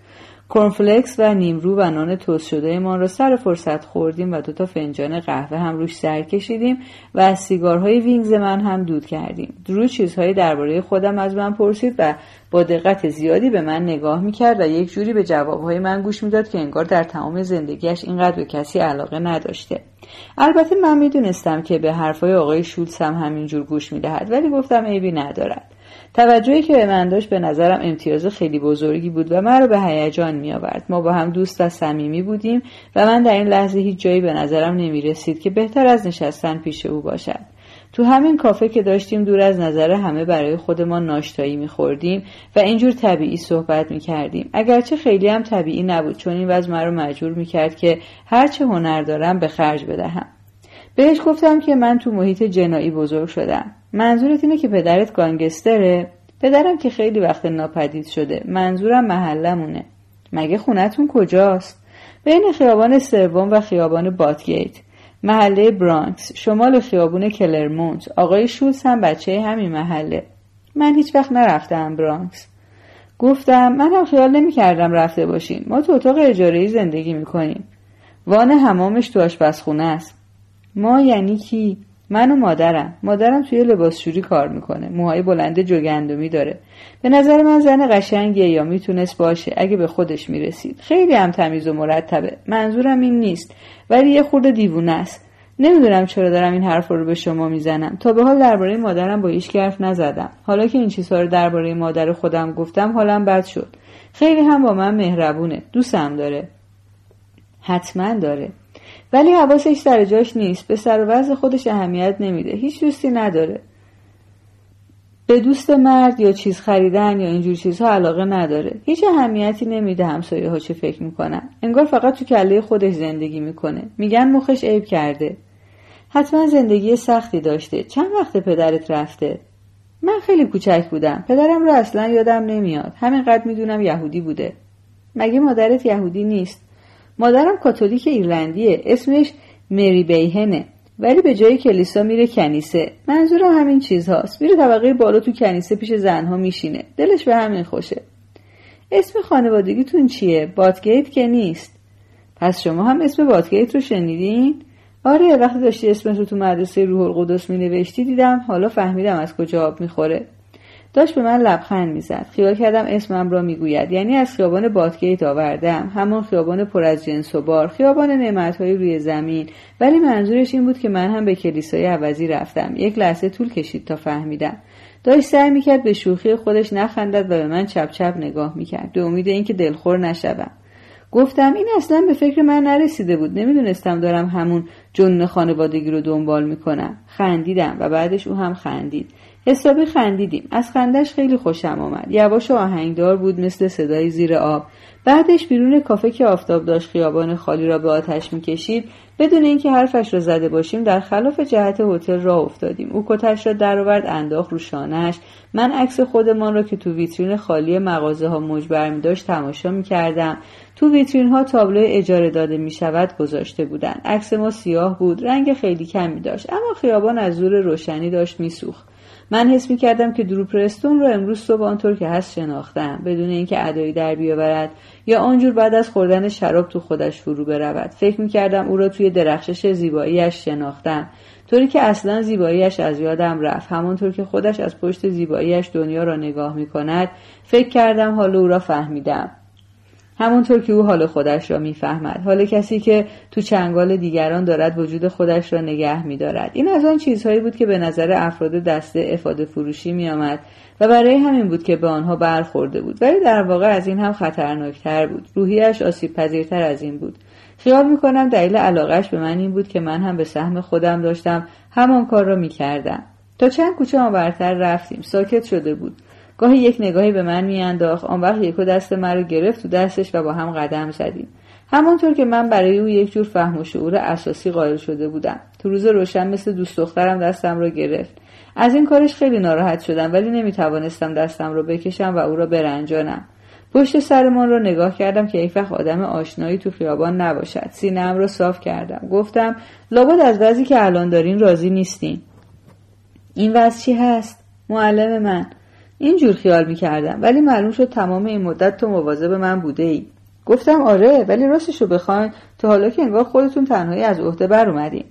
Speaker 1: کرنفلکس و نیمرو و نان توست شده مان را سر فرصت خوردیم و دو تا فنجان قهوه هم روش سر کشیدیم و از سیگارهای وینگز من هم دود کردیم. درو چیزهایی درباره خودم از من پرسید و با دقت زیادی به من نگاه می‌کرد و یک جوری به جوابهای من گوش می‌داد که انگار در تمام زندگیش اینقدر به کسی علاقه نداشته. البته من می‌دونستم که به حرفهای آقای شولز هم همینجور گوش می‌دهد ولی گفتم عیبی ندارد. توجهی که به من داشت به نظرم امتیاز خیلی بزرگی بود و مرا به هیجان می آورد ما با هم دوست و صمیمی بودیم و من در این لحظه هیچ جایی به نظرم نمی رسید که بهتر از نشستن پیش او باشد. تو همین کافه که داشتیم دور از نظر همه برای خودمان ناشتایی میخوردیم و اینجور طبیعی صحبت می‌کردیم. اگرچه خیلی هم طبیعی نبود چون این وضع مرا مجبور می‌کرد که هرچه هنر دارم به خرج بدهم. بهش گفتم که من تو محیط جنایی بزرگ شدم. منظورت اینه که پدرت گانگستره؟ پدرم که خیلی وقت ناپدید شده. منظورم محلمونه. مگه خونتون کجاست؟ بین خیابان سوم و خیابان باتگیت محله برانکس. شمال خیابون کلرمونت. آقای شولز هم بچه همین محله. من هیچ وقت نرفتم برانکس. گفتم من هم خیال نمی کردم رفته باشیم ما تو اتاق اجاره زندگی می‌کنیم. وان همامش تو آشپزخونه است. ما یعنی کی؟ من و مادرم. مادرم توی لباسشوری کار می‌کنه. موهای بلند جوگندمی داره. به نظر من زن قشنگیه یا می‌تونست باشه اگه به خودش می‌رسید. خیلی هم تمیز و مرتبه. منظورم این نیست. ولی یه خورده دیوونه است. نمی‌دونم چرا دارم این حرف رو به شما می‌زنم. تا به حال درباره مادرم با هیچ حرف نزدم. حالا که این چیزها رو درباره مادر خودم گفتم حالم بد شد. خیلی هم با من مهربونه. دوستم داره. حتما داره. ولی حواسش سر جاش نیست. به سر و وضع خودش اهمیت نمیده. هیچ دوستی نداره. به دوست مرد یا چیز خریدن یا اینجور چیزها علاقه نداره. هیچ اهمیتی نمیده همسایه ها چه فکر می‌کنن. انگار فقط تو کله خودش زندگی می‌کنه. میگن مخش عیب کرده. حتما زندگی سختی داشته. چند وقت پدرت رفته؟ من خیلی کوچک بودم. پدرم رو اصلا یادم نمیاد. همینقدر می‌دونم یهودی بوده. مگه مادرت یهودی نیست؟ مادرم کاتولیک ایرلندیه. اسمش مری بیهنه. ولی به جای کلیسا میره کنیسه. منظورم همین چیزهاست. میره طبقه بالا تو کنیسه پیش زنها میشینه. دلش به همین خوشه. اسم خانوادگیتون چیه؟ باتگیت که نیست. پس شما هم اسم باتگیت رو شنیدین؟ آره وقتی داشتی اسمت رو تو مدرسه روح القدس می نوشتی دیدم. حالا فهمیدم از کجا آب می‌خوره. داشت به من لبخند می‌زد. خیال کردم اسمم را می‌گوید. یعنی از خیابان باتگیت آوردم همان خیابان پر از جنس و بار. خیابان نعمتهایی روی زمین. ولی منظورش این بود که من هم به کلیسای عوضی رفتم. یک لحظه طول کشید تا فهمیدم. داشت سعی می‌کرد به شوخی خودش نخندد و به من چپ چپ نگاه می‌کرد. به امید اینکه دلخور نشوم. گفتم این اصلا به فکر من نرسیده بود. نمی‌دونستم دارم همون جن خانوادگی رو دنبال می‌کنم. خندیدم و بعدش او هم خندید. حسابی خندیدیم. از خندش خیلی خوشم آمد. یواش و آهنگدار بود مثل صدای زیر آب. بعدش بیرون کافه که آفتاب داشت خیابان خالی را به آتش می‌کشید بدون اینکه حرفش را زده باشیم در خلاف جهت هتل را افتادیم. او کتش را درآورد انداخت رو شانهش من عکس خودمان را که تو ویترین خالی مغازه ها مجبر می داشت تماشا می کردم تو ویترین ها تابلو اجاره داده می شود گذاشته بودند عکس ما سیاه بود رنگ خیلی کمی داشت اما خیابان از زور روشنی داشت میسوخت. من حس می کردم که دروپرستون رو امروز صبح آنطور که هست شناختم بدون اینکه ادایی در بیاورد یا آنجور بعد از خوردن شراب تو خودش فرو برود. فکر می کردم او را توی درخشش زیباییش شناختم طوری که اصلا زیباییش از یادم رفت. همانطور که خودش از پشت زیباییش دنیا را نگاه می کند فکر کردم حال او را فهمیدم. همونطور که او حال خودش را می‌فهمد. حال کسی که تو چنگال دیگران دارد وجود خودش را نگه میدارد. این از آن چیزهایی بود که به نظر افراد دسته افاده فروشی میآمد و برای همین بود که به آنها برخورده بود. ولی در واقع از این هم خطرناکتر بود. روحیش آسیب پذیرتر از این بود. خیال می‌کنم دلیل علاقش به من این بود که من هم به سهم خودم داشتم همان کار را می‌کردم. تا چند کوچه آنورتر رفتیم. ساکت شده بود. گاهی یک نگاهی به من میانداخت. آن وقت یکو دست مرا گرفت تو دستش و با هم قدم زدیم. همانطور که من برای او یک جور فهم و شعور اساسی قائل شده بودم. تو روز روشن مثل دوست دخترم دستم را گرفت. از این کارش خیلی ناراحت شدم ولی نمی‌توانستم دستم را بکشم و او را برنجانم. پشت سرمان را نگاه کردم که یک وقت آدم آشنایی تو خیابان نباشد. سینهام را صاف کردم. گفتم لابد از وضعی که الان دارین راضی نیستین. این وضع چی هست؟ معلم من. اینجور خیال می‌کردم ولی معلوم شد تمام این مدت تو مواظب من بوده ای گفتم آره ولی راستش رو بخواین تا حالا که انگار خودتون تنهایی از عهده بر اومدین.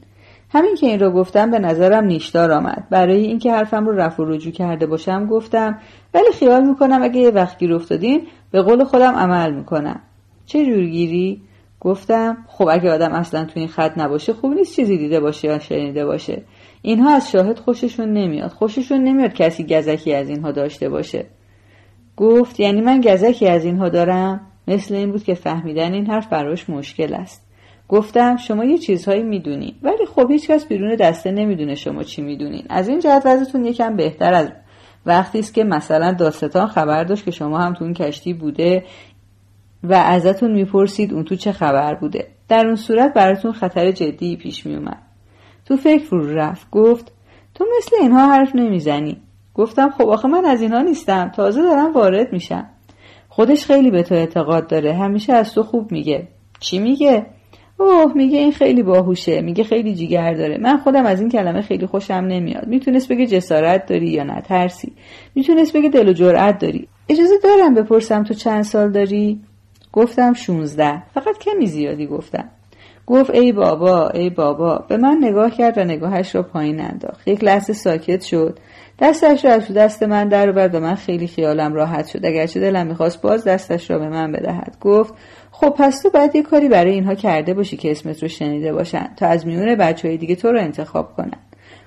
Speaker 1: همین که این را گفتم به نظرم نیشدار آمد. برای اینکه حرفم رو رفع و رجوع کرده باشم گفتم ولی خیال می‌کنم اگه یه وقت گیر افتادین به قول خودم عمل می‌کنم. چه جورگیری؟ گفتم خب اگه آدم اصلا تو این خط نباشه خوب نیست چیزی دیده باشه یا شنیده باشه. اینها از شاهد خوششون نمیاد. خوششون نمیاد کسی گزکی از اینها داشته باشه. گفت یعنی من گزکی از اینها دارم؟ مثل این بود که فهمیدن این حرف براش مشکل است. گفتم شما یه چیزهایی می‌دونین ولی خب هیچکس بیرون دسته نمی‌دونه شما چی می‌دونین. از این جهت وضعتون یکم بهتر از وقتی است که مثلا داستان خبر داشت که شما هم تو اون کشتی بوده و ازتون می‌پرسید اون تو چه خبر بوده. در اون صورت براتون خطر جدی پیش میومد تو فکر فرو رفت. گفت تو مثل اینها حرف نمی‌زنی. گفتم خب آخه من از اینها نیستم. تازه دارم وارد میشم. خودش خیلی به تو اعتقاد داره. همیشه از تو خوب میگه. چی میگه؟ اوه میگه این خیلی باهوشه. میگه خیلی جیگر داره. من خودم از این کلمه خیلی خوشم نمیاد. می‌تونست بگه جسارت داری یا نه؟ ترسی. می‌تونست بگه دل و جرأت داری. اجازه دارم بپرسم تو چند سال داری؟ گفتم 16 فقط کمی زیادی گفتم. گفت ای بابا ای بابا. به من نگاه کرد و نگاهش را پایین انداخت. یک لحظه ساکت شد. دستش را از تو دست من در و من خیلی خیالم راحت شد. اگرچه دلم می‌خواست باز دستش را به من بدهد. گفت خب پس تو باید یه کاری برای اینها کرده باشی که اسمت رو شنیده باشن. تا از میون بچه های دیگه تو رو انتخاب کنن.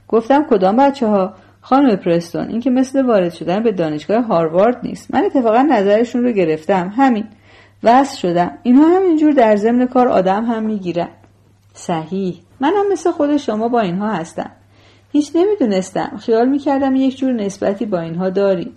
Speaker 1: گفتم کدام بچه ها خانم پرستون این که مثل وارد شدن به دانشگاه هاروارد نیست. من اتفاقا نظرشون رو گرفتم. همین. وصل شدم. اینها هم اینجور در ضمن کار آدم هم می‌گیرن. صحیح. منم مثل خود شما با اینها هستم. هیچ نمی‌دونستم. خیال می‌کردم یک جور نسبتی با اینها داریم.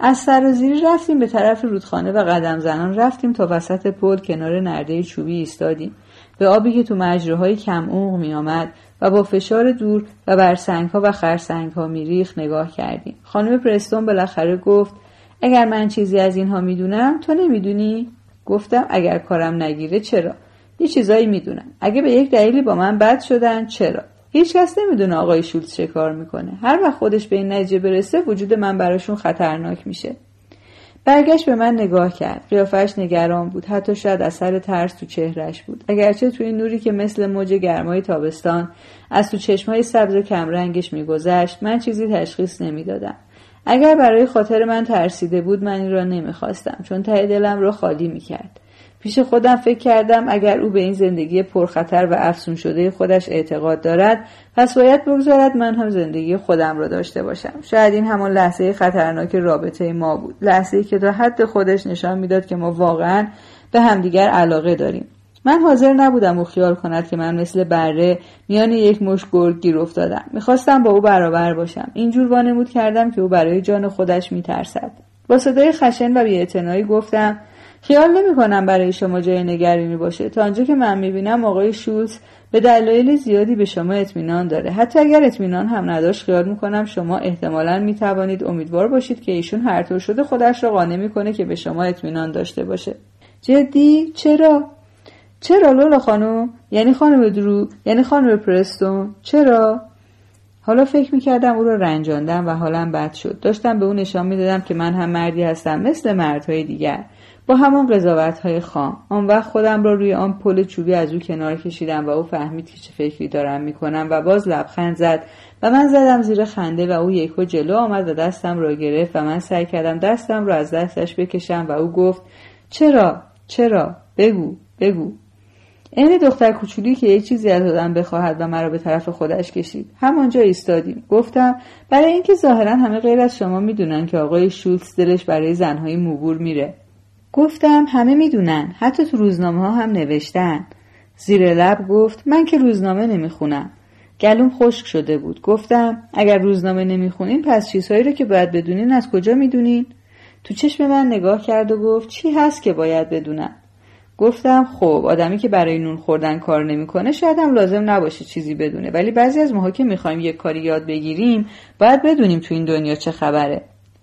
Speaker 1: از سرازیری رفتیم به طرف رودخانه و قدم زنان رفتیم تا وسط پل کنار نرده چوبی ایستادیم. به آبی که تو مجراهای کم اوغ می آمد و با فشار دور و بر سنگ ها و خرسنگ ها میریخ نگاه کردیم. خانم پرستون بالاخره گفت اگر من چیزی از اینها می‌دونم تو نمی‌دونی؟ گفتم اگر کارم نگیره چرا؟ یه چیزایی می‌دونم. اگه به یک دلیلی با من بد شدن چرا؟ هیچ کس نمی‌دونه آقای شولتز چه کار می‌کنه. هر وقت خودش به این نتیجه برسه وجود من براشون خطرناک میشه. برگشت به من نگاه کرد. قیافش نگران بود. حتی شاید اثر ترس تو چهرش بود. اگرچه تو این نوری که مثل موج گرمای تابستان از تو چشمهای سبز کمرنگش میگذشت من چیزی تشخیص نمی‌دادم. اگر برای خاطر من ترسیده بود من این را نمی‌خواستم چون ته دلم را خالی می‌کرد. پیش خودم فکر کردم اگر او به این زندگی پرخطر و افسون شده خودش اعتقاد دارد پس باید بگذارد من هم زندگی خودم را داشته باشم. شاید این همان لحظه خطرناک رابطه ما بود. لحظه که تا حد خودش نشان می‌داد که ما واقعا به همدیگر علاقه داریم. من حاضر نبودم او خیال کند که من مثل بره میان یک مش گرگ گیر افتادم. می‌خواستم با او برابر باشم. اینجور وانمود کردم که او برای جان خودش میترسد. با صدای خشن و بیاعتنایی گفتم خیال نمی کنم برای شما جای نگرانی باشه. تا آنجا که من می‌بینم آقای شولز به دلایل زیادی به شما اطمینان داره. حتی اگر اطمینان هم نداشت خیال می‌کنم شما احتمالا می‌توانید امیدوار باشید که ایشون هر طور شده خودش را قانع می‌کنه که به شما اطمینان داشته باشه. جدی؟ چرا؟ چرا لولا خانم؟ یعنی خانم درو یعنی خانم پرستون. چرا؟ حالا فکر می‌کردم او را رنجاندم و حالم بد شد. داشتم به او نشان می‌دادم که من هم مردی هستم مثل مردهای دیگر. با همان قضاوت های خام. آن وقت خودم را روی آن پل چوبی از او کنار کشیدم و او فهمید که چه فکری دارم می‌کنم و باز لبخند زد و من زدم زیر خنده و او یکو جلو آمد و دستم را گرفت و من سعی کردم دستم را از دستش بکشم و او گفت چرا؟ چرا؟ بگو بگو. عین دختر کوچولی که یک چیزی از آدم بخواهد و مرا به طرف خودش کشید. همانجا ایستادیم. گفتم برای اینکه ظاهرا همه غیر از شما می‌دونن که آقای شولتز دلش برای زنهای موبور میره. گفتم همه می‌دونن. حتی تو روزنامه ها هم نوشتن. زیر لب گفت من که روزنامه نمی‌خونم. گلوم خشک شده بود. گفتم اگر روزنامه نمی‌خونین پس چیزهایی رو که باید بدونین از کجا می‌دونین؟ تو چشم من نگاه کرد و گفت چی هست که باید بدونم؟ گفتم خب آدمی که برای نون خوردن کار نمی‌کنه شاید هم لازم نباشه چیزی بدونه. ولی بعضی از ماها که می‌خوایم یک کاری یاد بگیریم باید بدونیم تو این دنیا چه خبره.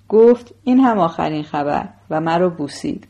Speaker 1: گفت این هم آخرین خبر و مرا بوسید.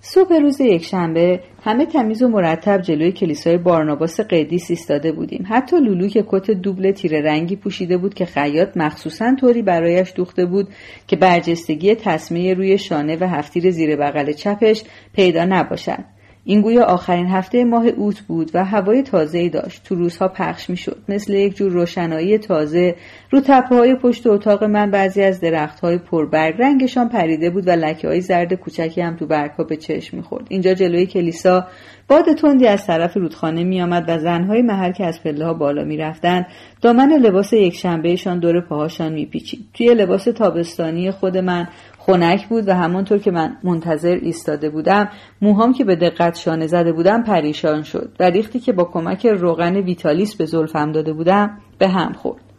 Speaker 1: صبح روز یکشنبه همه تمیز و مرتب جلوی کلیسای بارناباس قدیس ایستاده بودیم. حتی لولو که کت دوبل تیره رنگی پوشیده بود که خیاط مخصوصا طوری برایش دوخته بود که برجستگی تصمیه روی شانه و هفتیر زیر بغل چپش پیدا نباشد. این گویا آخرین هفته ماه اوت بود و هوای تازه‌ای داشت. تو روزها پخش می‌شد. مثل یک جور روشنایی تازه. رو تپه های پشت اتاق من بعضی از درخت های پربرگ رنگشان پریده بود و لکه های زرد کوچکی هم تو برگها به چشم می‌خورد. اینجا جلوی کلیسا باد تندی از طرف رودخانه میآمد و زنهای محل که از پله ها بالا می‌رفتند دامن لباس یکشنبهشان دور پاهاشان میپیچید. توی لباس تابستانی خود من خنک بود و همانطور که من منتظر ایستاده بودم موهام که به دقت شانه زده بودم پریشان شد. و ریختی که با کمک روغن ویتالیس به زلفم داده بودم به هم خورد.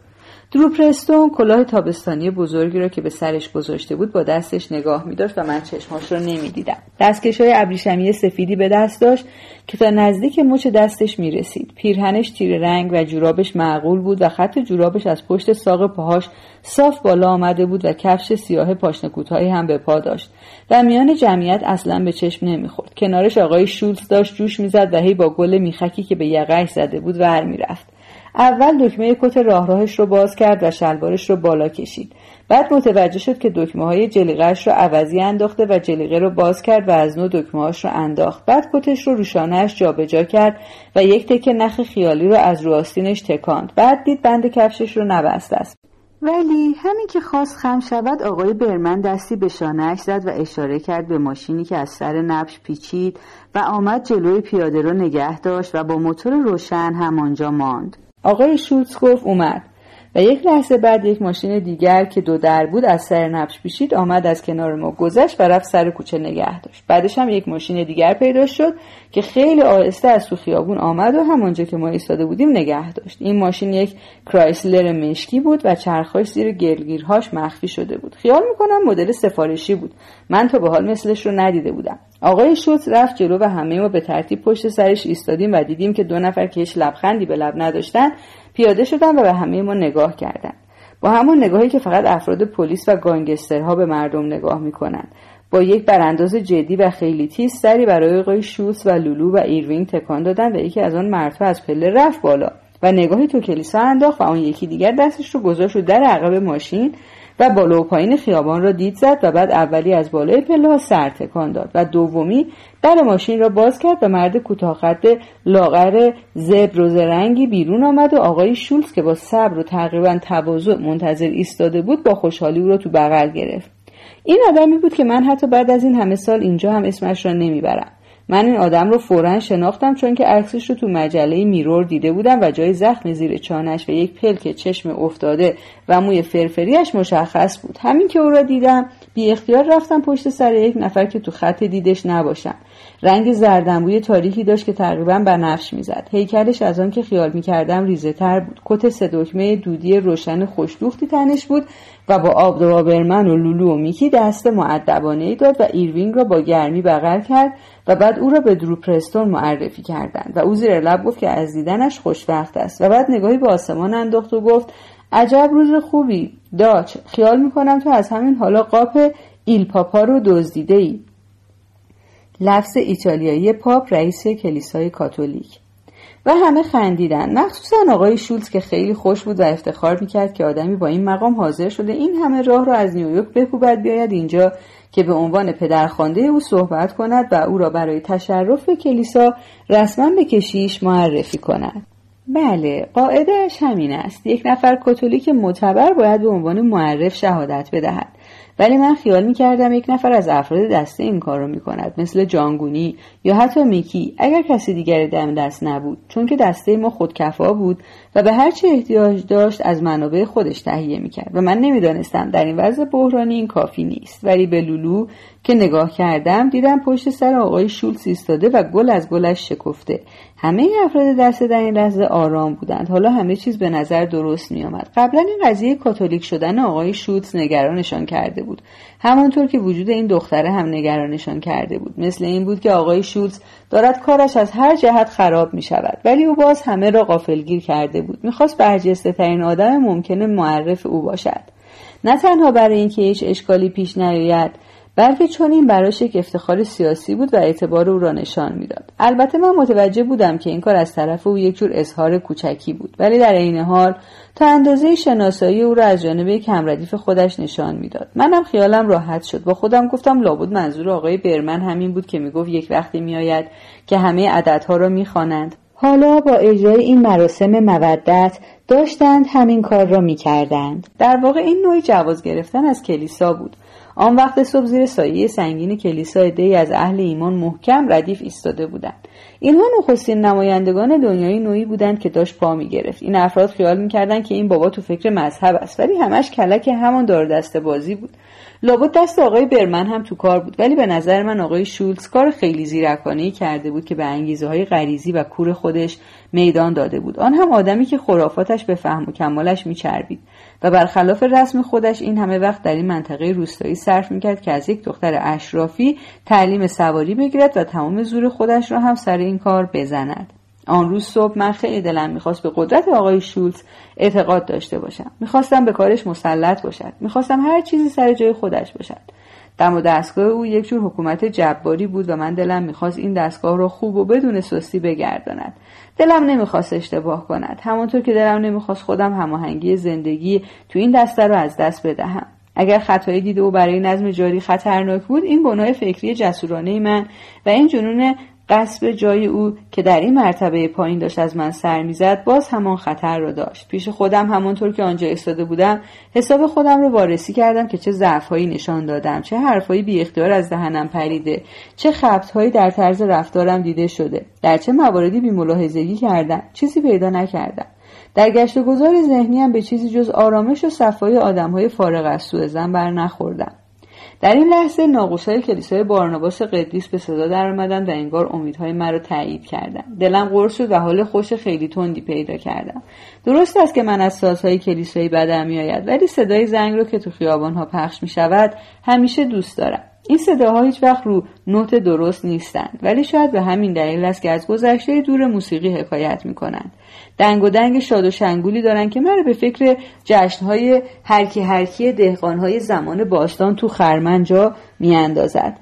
Speaker 1: درو پرستون کلاه تابستانی بزرگی را که به سرش گذاشته بود با دستش نگاه می داشت و من چشماش را نمی‌دیدم. دستکش های ابریشمی سفیدی به دست داشت که تا نزدیک مچ دستش می رسید پیرهنش تیر رنگ و جورابش معقول بود و خط جورابش از پشت ساق پاهاش صاف بالا آمده بود و کفش سیاه پاشنه هم به پا داشت. در میان جمعیت اصلا به چشم نمی‌خورد. کنارش آقای شولز داشت جوش می‌زد و هی با گل میخکی که به یقهش زده بود ور می‌رفت. اول دکمه کت راه راهش رو باز کرد و شلوارش رو بالا کشید. بعد متوجه شد که دکمه های جلیقهش رو عوضی انداخته و جلیقه رو باز کرد و از نو دکمه هاش رو انداخت. بعد کتش رو روشانهش جابجا کرد و یک تکه نخ خیالی رو از رو آستینش تکاند. بعد دید بند کفشش رو نبسته است. ولی همین که خواست خم شود آقای برمن دستی به شانهش زد و اشاره کرد به ماشینی که از سر نبش پیچید و آمد جلوی پیاده رو نگه داشت و با موتور روشن همانجا ماند. آقای شولتز گفت اومد. و یک لحظه بعد یک ماشین دیگر که دو در بود از سر نبش پیشید آمد از کنار ما گذشت و رفت سر کوچه نگه داشت. بعدش هم یک ماشین دیگر پیدا شد که خیلی آهسته از تو خیابون آمد و همانجا که ما ایستاده بودیم نگه داشت. این ماشین یک کرایسلر مشکی بود و چرخهاش زیر گلگیرهاش مخفی شده بود. خیال می‌کنم مدل سفارشی بود. من تا به حال مثلش رو ندیده بودم. آقای شولز رفت جلو و همه ما به ترتیب پشت سرش ایستادیم و دیدیم که دو نفر که هیچ لبخندی به لب نداشتن پیاده شدن و به همه ما نگاه کردند با همون نگاهی که فقط افراد پلیس و گانگسترها به مردم نگاه می‌کنند با یک برانداز جدی و خیلی تیز سری برای آقای شولز و لولو و ایروین تکان دادن و یکی از آن مردها از پله رفت بالا و نگاهی تو کلیسا انداخت و آن یکی دیگر دستش رو گذاشت و در عقب ماشین و بالا و پایین خیابان را دید زد و بعد اولی از بالای پله ها سر تکان داد و دومی در ماشین را باز کرد و مرد کوتاه لاغر زبر و رنگی بیرون آمد و آقای شولز که با صبر و تقریبا تواضع منتظر ایستاده بود با خوشحالی او را تو بغل گرفت. این آدمی بود که من حتی بعد از این همه سال اینجا هم اسمش را نمی‌برم. من این آدم رو فورا شناختم چون که عکسش رو تو مجله میرور دیده بودم و جای زخم زیر چانش و یک پلک چشم افتاده و موی فرفریش مشخص بود. همین که او را دیدم بی اختیار رفتم پشت سر یک نفر که تو خط دیدش نباشم. رنگ زردنبوی تاریکی داشت که تقریبا بنفش می‌زد. هیکلش از آن که خیال می‌کردم ریزه تر بود. کت سه دکمه دودی روشن خوش‌دوختی تنش بود و با آبادابا برمن و لولو و میکی دست مؤدبانه ای داد و ایروینگ را با گرمی بغل کرد و بعد او را به درو پرستون معرفی کردند. و او زیر لب گفت که از دیدنش خوشبخت است. و بعد نگاهی به آسمان انداخت و گفت عجب روز خوبی. داچ خیال می‌کنم تو از همین حالا قاپ ایل پاپا رو دزدیده ای لفظ ایتالیایی پاپ رئیس کلیسای کاتولیک. و همه خندیدن. مخصوصا آقای شولز که خیلی خوش بود و افتخار می‌کرد که آدمی با این مقام حاضر شده این همه راه را از نیویورک بکوبد بیاید اینجا که به عنوان پدرخوانده او صحبت کند و او را برای تشرف به کلیسا رسما به کشیش معرفی کند. بله قاعدهش همین است. یک نفر کاتولیک معتبر باید به عنوان معرف شهادت بدهد. ولی من خیال می‌کردم یک نفر از افراد دسته این کار رو می‌کند مثل جانگونی یا حتی میکی. اگر کسی دیگری دم دست نبود چون که دسته ما خودکفا بود و به هر چه احتیاج داشت از منابع خودش تهیه می‌کرد. و من نمی‌دانستم در این وضع بحرانی این کافی نیست. ولی به لولو که نگاه کردم دیدم پشت سر آقای شولز ایستاده و گل از گلش شکفته. همه افراد دسته در این لحظه آرام بودند. حالا همه چیز به نظر درست می آمد قبلا این قضیه کاتولیک شدن آقای شولز نگرانشان کرده بود. همانطور که وجود این دختره هم نگرانشان کرده بود. مثل این بود که آقای شولز دارد کارش از هر جهت خراب می شود ولی او باز همه را غافلگیر کرده بود. می‌خواست برجسته ترین آدم ممکنه معرف او باشد. نه تنها برای اینکه هیچ اشکالی پیش نیاید بلکه چون این براش یک افتخار سیاسی بود و اعتبار او را نشان می‌داد. البته من متوجه بودم که این کار از طرف او یک جور اظهار کوچکی بود ولی در عین حال تا اندازه شناسایی او را از جانب کمردیف خودش نشان می‌داد. منم خیالم راحت شد. با خودم گفتم لابد منظور آقای برمن همین بود که می‌گفت یک وقتی میآید که همه عددها را می‌خوانند. حالا با اجرای این مراسم مودت داشتند همین کار را می‌کردند. در واقع این نوعی جواز گرفتن از کلیسا بود. آن وقت صبح زیر سایه سنگین کلیسا عدهای از اهل ایمان محکم ردیف ایستاده بودند. اینها نخستین نمایندگان دنیای نوعی بودند که داشت پا می گرفت این افراد خیال می‌کردند که این بابا تو فکر مذهب است ولی همش کلک همان دار دست بازی بود. لابد دست آقای برمن هم تو کار بود ولی به نظر من آقای شولز کار خیلی زیرکانه کرده بود که به انگیزه های غریزی و کور خودش میدان داده بود. آن هم آدمی که خرافاتش به فهم و کمالش میچربید. و برخلاف رسم خودش این همه وقت در این منطقه روستایی صرف می‌کرد که از یک دختر اشرافی تعلیم سواری بگیرد و تمام زور خودش را هم سر این کار بزند. آن روز صبح من خیلی دلم می‌خواست به قدرت آقای شولز اعتقاد داشته باشم. می‌خواستم به کارش مسلط باشد. می‌خواستم هر چیزی سر جای خودش باشد. دم و دستگاه او یک جور حکومت جباری بود و من دلم می‌خواست این دستگاه را خوب و بدون سستی بگرداند. دلم نمی‌خواست اشتباه کند. همانطور که دلم نمی‌خواست خودم هماهنگی زندگی تو این دسته رو از دست بدهم. اگر خطایی دیده او برای نظم جاری خطرناک بود این گناه فکری جسورانه من و این جنون قصب جای او که در این مرتبه پایین داشت از من سر می‌زد باز همان خطر را داشت. پیش خودم همانطور که آنجا ایستاده بودم حساب خودم رو وارسی کردم که چه ضعفهایی نشان دادم چه حرفهایی بی اختیار از دهنم پریده چه خبتهایی در طرز رفتارم دیده شده در چه مواردی بی ملاحظگی کردم چیزی پیدا نکردم. در گشت و گذار ذهنیم به چیزی جز آرامش و صفای آدمهای فارغ از سوء زن بر نخوردم. در این لحظه های کلیسای بارناباس قدیس به صدا درآمدند و انگار امیدهای مرا تایید کردند. دلم قرص و حال خوش خیلی تندی پیدا کردم. درست است که من از سازهای کلیسایی بدم میآید ولی صدای زنگ رو که تو خیابانها پخش می شود همیشه دوست دارم. این صداها هیچ وقت رو نوت درست نیستند ولی شاید به همین دلیل است که از گذشته دور موسیقی حکایت می کنند دنگ و دنگ شاد و شنگولی دارن که مرا به فکر جشنهای هرکی هرکی دهقانهای زمان باستان تو خرمنجا میاندازد.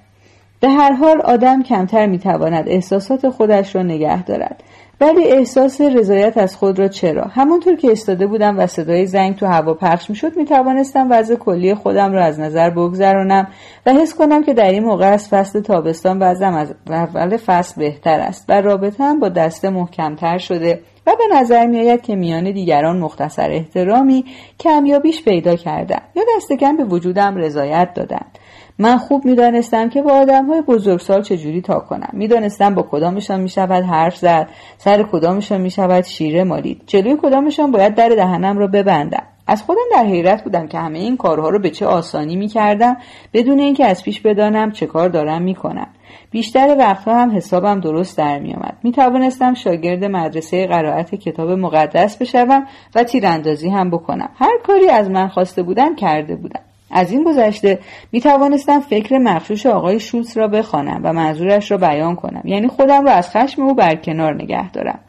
Speaker 1: به هر حال آدم کمتر می‌تواند احساسات خودش را نگه دارد. ولی احساس رضایت از خود را چرا؟ همانطور که استاده بودم و صدای زنگ تو هوا پخش می‌شد می‌توانستم وضع کلی خودم را از نظر بگذرانم و حس کنم که در این موقع از فصل تابستان وضعم از اول فصل بهتر است و رابطه هم با دسته محکمتر شده و به نظر میآید که میان دیگران مختصر احترامی کمیابیش پیدا کردم یا دست کم به وجودم رضایت دادند. من خوب می‌دانستم که با آدم های بزرگسال چجوری تا کنم. می‌دانستم با کدامشان می‌شود حرف زد سر کدامشان می‌شود شیره مالید. جلوی کدامشان باید در دهنم را ببندم. از خودم در حیرت بودم که همه این کارها رو به چه آسانی می‌کردم بدون اینکه از پیش بدانم چه کار دارم می‌کنم. بیشتر وقتها هم حسابم درست در میآمد. می توانستم شاگرد مدرسه قرائت کتاب مقدس بشوم و تیراندازی هم بکنم. هر کاری از من خواسته بودم کرده بودم. از این گذشته می توانستم فکر مخشوش آقای شولز را بخوانم و منظورش را بیان کنم. یعنی خودم را از خشم او برکنار نگه دارم.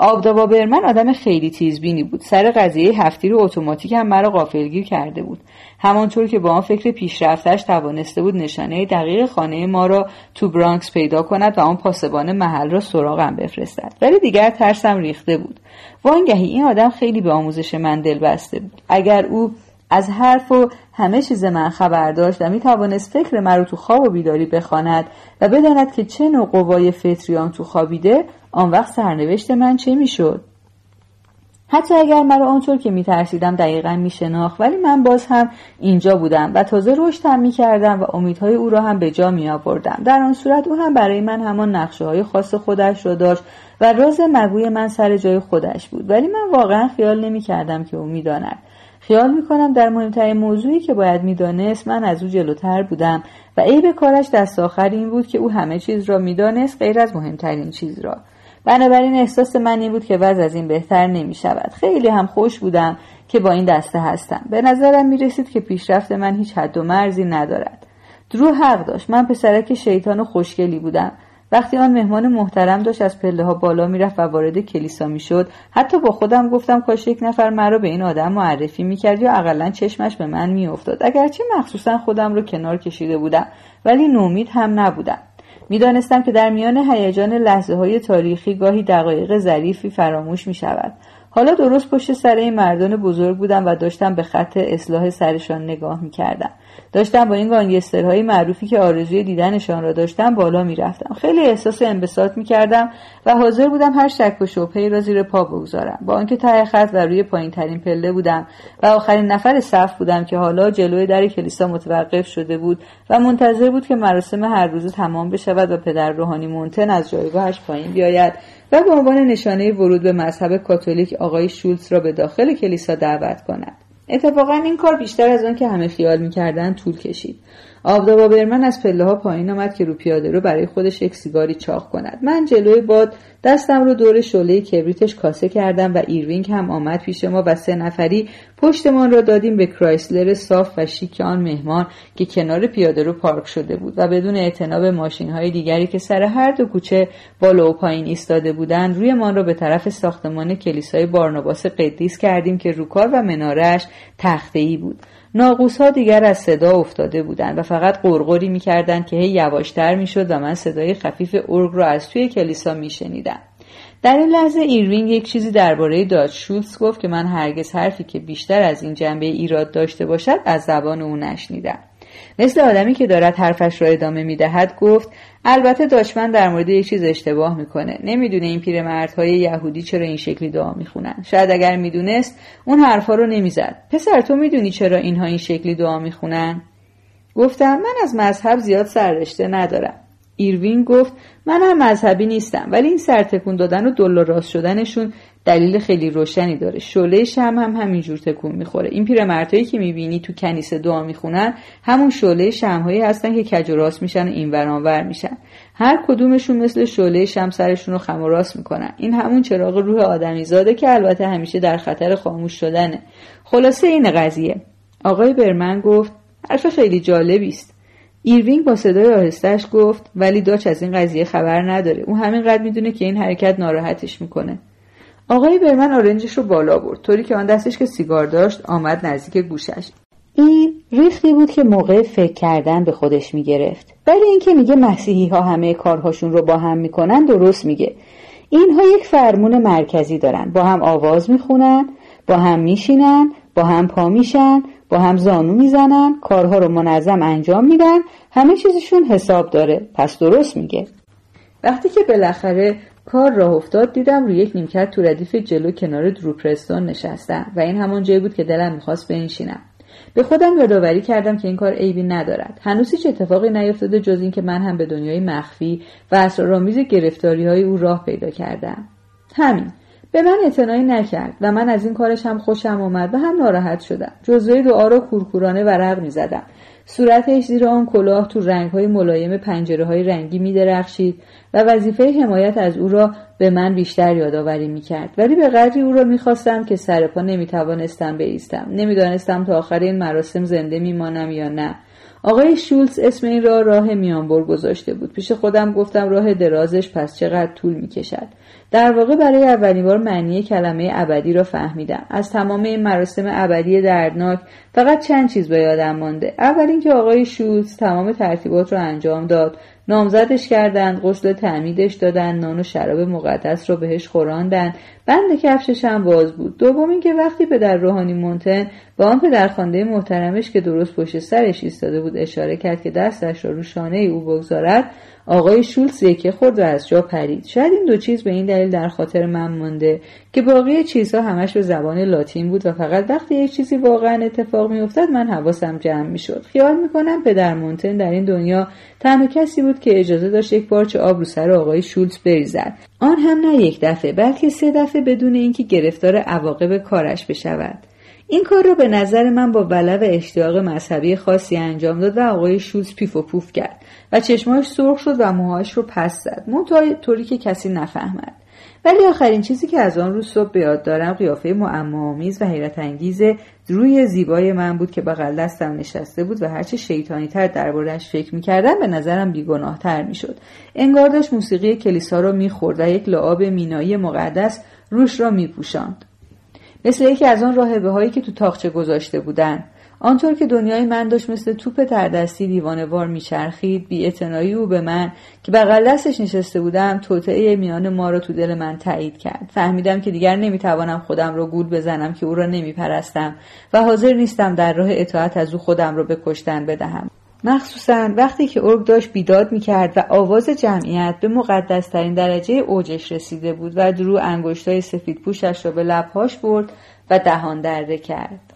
Speaker 1: آبدابا برمن آدم خیلی تیزبینی بود. سر قضیه هفتیر اتوماتیک هم مرا غافلگیر کرده بود. همانطور که با آن فکر پیشرفتش توانسته بود نشانه دقیق خانه ما را تو برانکس پیدا کند و آن پاسبان محل را سراغم بفرستد. ولی دیگر ترسم ریخته بود. وانگهی این آدم خیلی به آموزش من دل بسته بود. اگر او از حرف و همه چیز من خبر داشت و می توانست فکر مرا تو خواب و بیداری بخواند و بداند که چه نوع قوای فطریان تو خوابیده آن وقت سرنوشت من چه می‌شد؟ حتی اگر مرا آنطور که میترسیدم دقیقا میشناخت ولی من باز هم اینجا بودم و تازه رشدم می‌کردم و امیدهای او را هم به جا می آوردم در آن صورت او هم برای من همان نقشه های خاص خودش را داشت و راز مگوی من سر جای خودش بود. ولی من واقعا خیال نمی‌کردم که او می‌داند. خیال می‌کنم در مهمترین موضوعی که باید می‌دانست من از او جلوتر بودم و عیب کارش دست آخر این بود که او همه چیز را می‌دانست غیر از مهمترین چیز را. بنابراین احساس من این بود که وضع از این بهتر نمی شود خیلی هم خوش بودم که با این دسته هستم. به نظرم می رسید که پیشرفت من هیچ حد و مرزی ندارد. درو حق داشت. من پسرک شیطان و خوشگلی بودم. وقتی آن مهمان محترم داشت از پله ها بالا می‌رفت و وارد کلیسا می‌شد حتی با خودم گفتم کاش یک نفر مرا به این آدم معرفی می‌کرد یا اقلا چشمش به من میافتاد. اگرچه مخصوصا خودم رو کنار کشیده بودم ولی نومید هم نبودم. می‌دانستم که در میان هیجان لحظه های تاریخی گاهی دقایق ظریفی فراموش می شود حالا درست پشت سر این مردان بزرگ بودم و داشتم به خط اصلاح سرشان نگاه می کردم. داشتم با این گانگسترهای معروفی که آرزوی دیدنشان را داشتم بالا می رفتم. خیلی احساس انبساط می کردم و حاضر بودم هر شک و شبهی را زیر پا بگذارم. با آنکه ته خط و روی پایین ترین پله بودم و آخرین نفر صف بودم که حالا جلوی در کلیسا متوقف شده بود و منتظر بود که مراسم هر روزه تمام بشود و پدر روحانی مونتن از جایگاهش پایین بیاید و به عنوان نشانه ورود به مذهب کاتولیک آقای شولتز را به داخل کلیسا دعوت کند اتفاقا این کار بیشتر از آن که همه خیال می‌کردن طول کشید. آبادابا برمن از پله ها پایین آمد که رو پیاده رو برای خودش یک سیگاری چاق کند. من جلوی باد دستم رو دور شعله کبریتش کاسه کردم و ایروینگ هم آمد پیش ما و سه نفری پشتمان را دادیم به کرایسلر صاف و شیک آن مهمان که کنار پیاده رو پارک شده بود و بدون اعتنا به ماشین های دیگری که سر هر دو کوچه بالا و پایین ایستاده بودند رویمان را به طرف ساختمان کلیسای بارناباس قدیس کردیم که روکار و منارش تخته ای بود. ناقوس ها دیگر از صدا افتاده بودند و فقط قرقری می‌کردند که هی یواشتر می‌شد و من صدای خفیف ارگ را از توی کلیسا میشنیدم. در این لحظه ایروینگ یک چیزی درباره داچ شولتز گفت که من هرگز حرفی که بیشتر از این جنبه ایراد داشته باشد از زبان او نشنیدم. مثل آدمی که دارد حرفش را ادامه می‌دهد گفت البته داچمن در مورد یک چیز اشتباه می‌کنه. نمی‌دونه این پیرمردهای یهودی چرا این شکلی دعا می‌خونن. شاید اگر می‌دونست اون حرفها رو نمی‌زد. پسر تو می‌دونی چرا اینها این شکلی دعا می‌خونن؟ گفتم من از مذهب زیاد سررشته ندارم. ایروین گفت من هم مذهبی نیستم ولی این سرتکون دادن و دل راست شدنشون دلیل خیلی روشنی داره. شعله شم هم همینجور تکون می‌خوره. این پیرمردهایی که می‌بینی تو کنیسه دعا می‌خونن همون شعله شمهایی هستن که کج و راست میشن و این ورانور میشن. هر کدومشون مثل شعله شم سرشون رو خم و راست می‌کنن. این همون چراغ روح آدمی زاده که البته همیشه در خطر خاموش شدنه. خلاصه این قضیه. آقای برمن گفت حرف خیلی جالبی است. ایروینگ با صدای آهستهش گفت ولی داچ از این قضیه خبر نداره. او همینقدر می‌دونه که این حرکت ناراحتش می‌کنه. آقای برمن آرنجش رو بالا برد. طوری که آن دستش که سیگار داشت آمد نزدیک گوشش. این ریختی بود که موقع فکر کردن به خودش می‌گرفت. برای اینکه میگه مسیحی ها همه کارهاشون رو با هم می‌کنن درست میگه. اینها یک فرمون مرکزی دارن. با هم آواز می‌خونن با هم میشینن با هم پا میشن با هم زانو می‌زنن کارها رو منظم انجام میدن. همه چیزشون حساب داره. پس درست میگه. وقتی که بالاخره کار راه افتاد دیدم روی یک نیمکت تو ردیف جلو کنار دروپرستون نشستم و این همان جایی بود که دلم می‌خواست بنشینم. به خودم یادآوری کردم که این کار عیبی ندارد. هنوز هیچ اتفاقی نیفتاده جز اینکه من هم به دنیای مخفی و اسرارآمیز گرفتاری های او راه پیدا کردم. همین. به من اعتنایی نکرد و من از این کارش هم خوشم آمد و هم ناراحت شدم. جزوه دعا را کورکورانه ورق می‌زدم. صورتش زیر آن کلاه تو های ملایم پنجره های رنگی می درخشید و وظیفه حمایت از او را به من بیشتر یادآوری می کرد ولی به قدری او را می خواستم که سر پا نمی توانستم بایستم. نمی‌دانستم تا آخر این مراسم زنده می مانم یا نه. آقای شولز اسم این را راه میانبر گذاشته بود. پیش خودم گفتم راه درازش پس چقدر طول می کشد در واقع برای اولین بار معنی کلمه ابدی را فهمیدم. از تمام این مراسم ابدی دردناک فقط چند چیز به یادم مانده. اول اینکه آقای شولز تمام ترتیبات را انجام داد. نامزدش کردند غسل تعمیدش دادن نان و شراب مقدس را بهش خوراندن بند کفشش هم باز بود. دوم اینکه وقتی پدر روحانی مونتن با آن پدرخوانده محترمش که درست پشت سرش ایستاده بود اشاره کرد که دستش را رو شانه او بگذارد آقای شولز یکه خورد و از جا پرید. شاید این دو چیز به این دلیل در خاطر من مانده که باقی چیزها همش به زبان لاتین بود و فقط وقتی یک چیزی واقعا اتفاق میافتاد من حواسم جمع می‌شد. خیال می‌کنم پدر مونتن در این دنیا تنها کسی بود که اجازه داشت یک پارچه آب رو سر آقای شولز بریزد. آن هم نه یک دفعه بلکه سه دفعه بدون اینکه گرفتار عواقب کارش بشود. این کار را به نظر من با ولع و اشتیاق مذهبی خاصی انجام داد و آقای شولز پیف و پوف کرد و چشماش سرخ شد و موهاش رو پس زد. منتها طوری که کسی نفهمد. ولی آخرین چیزی که از آن روز صبح به یاد دارم قیافه معماآمیز و حیرت انگیز روی زیبای من بود که بغل دستم نشسته بود و هرچه شیطانی تر دربارهش فکر می‌کردم به نظرم بیگناه تر می‌شد. انگار داشت موسیقی کلیسا را می‌خورد و یک لعاب مینایی مقدس روش را میپوشاند. مثل یکی از آن راهبه هایی که تو تاخچه گذاشته بودن. آنطور که دنیای من داشت مثل توپ تردستی دیوانوار میچرخید بی او به من که بغل دستش نشسته بودم توطعه میان ما را تو دل من تایید کرد. فهمیدم که دیگر نمی‌توانم خودم را گول بزنم که او را نمیپرستم و حاضر نیستم در راه اطاعت از او خودم را به کشتن بدهم. مخصوصا وقتی که ارگ داشت بیداد می‌کرد و آواز جمعیت به مقدسترین درجه اوجش رسیده بود و درو انگشتای سفید پوشش را به لبهاش برد و دهان درده کرد.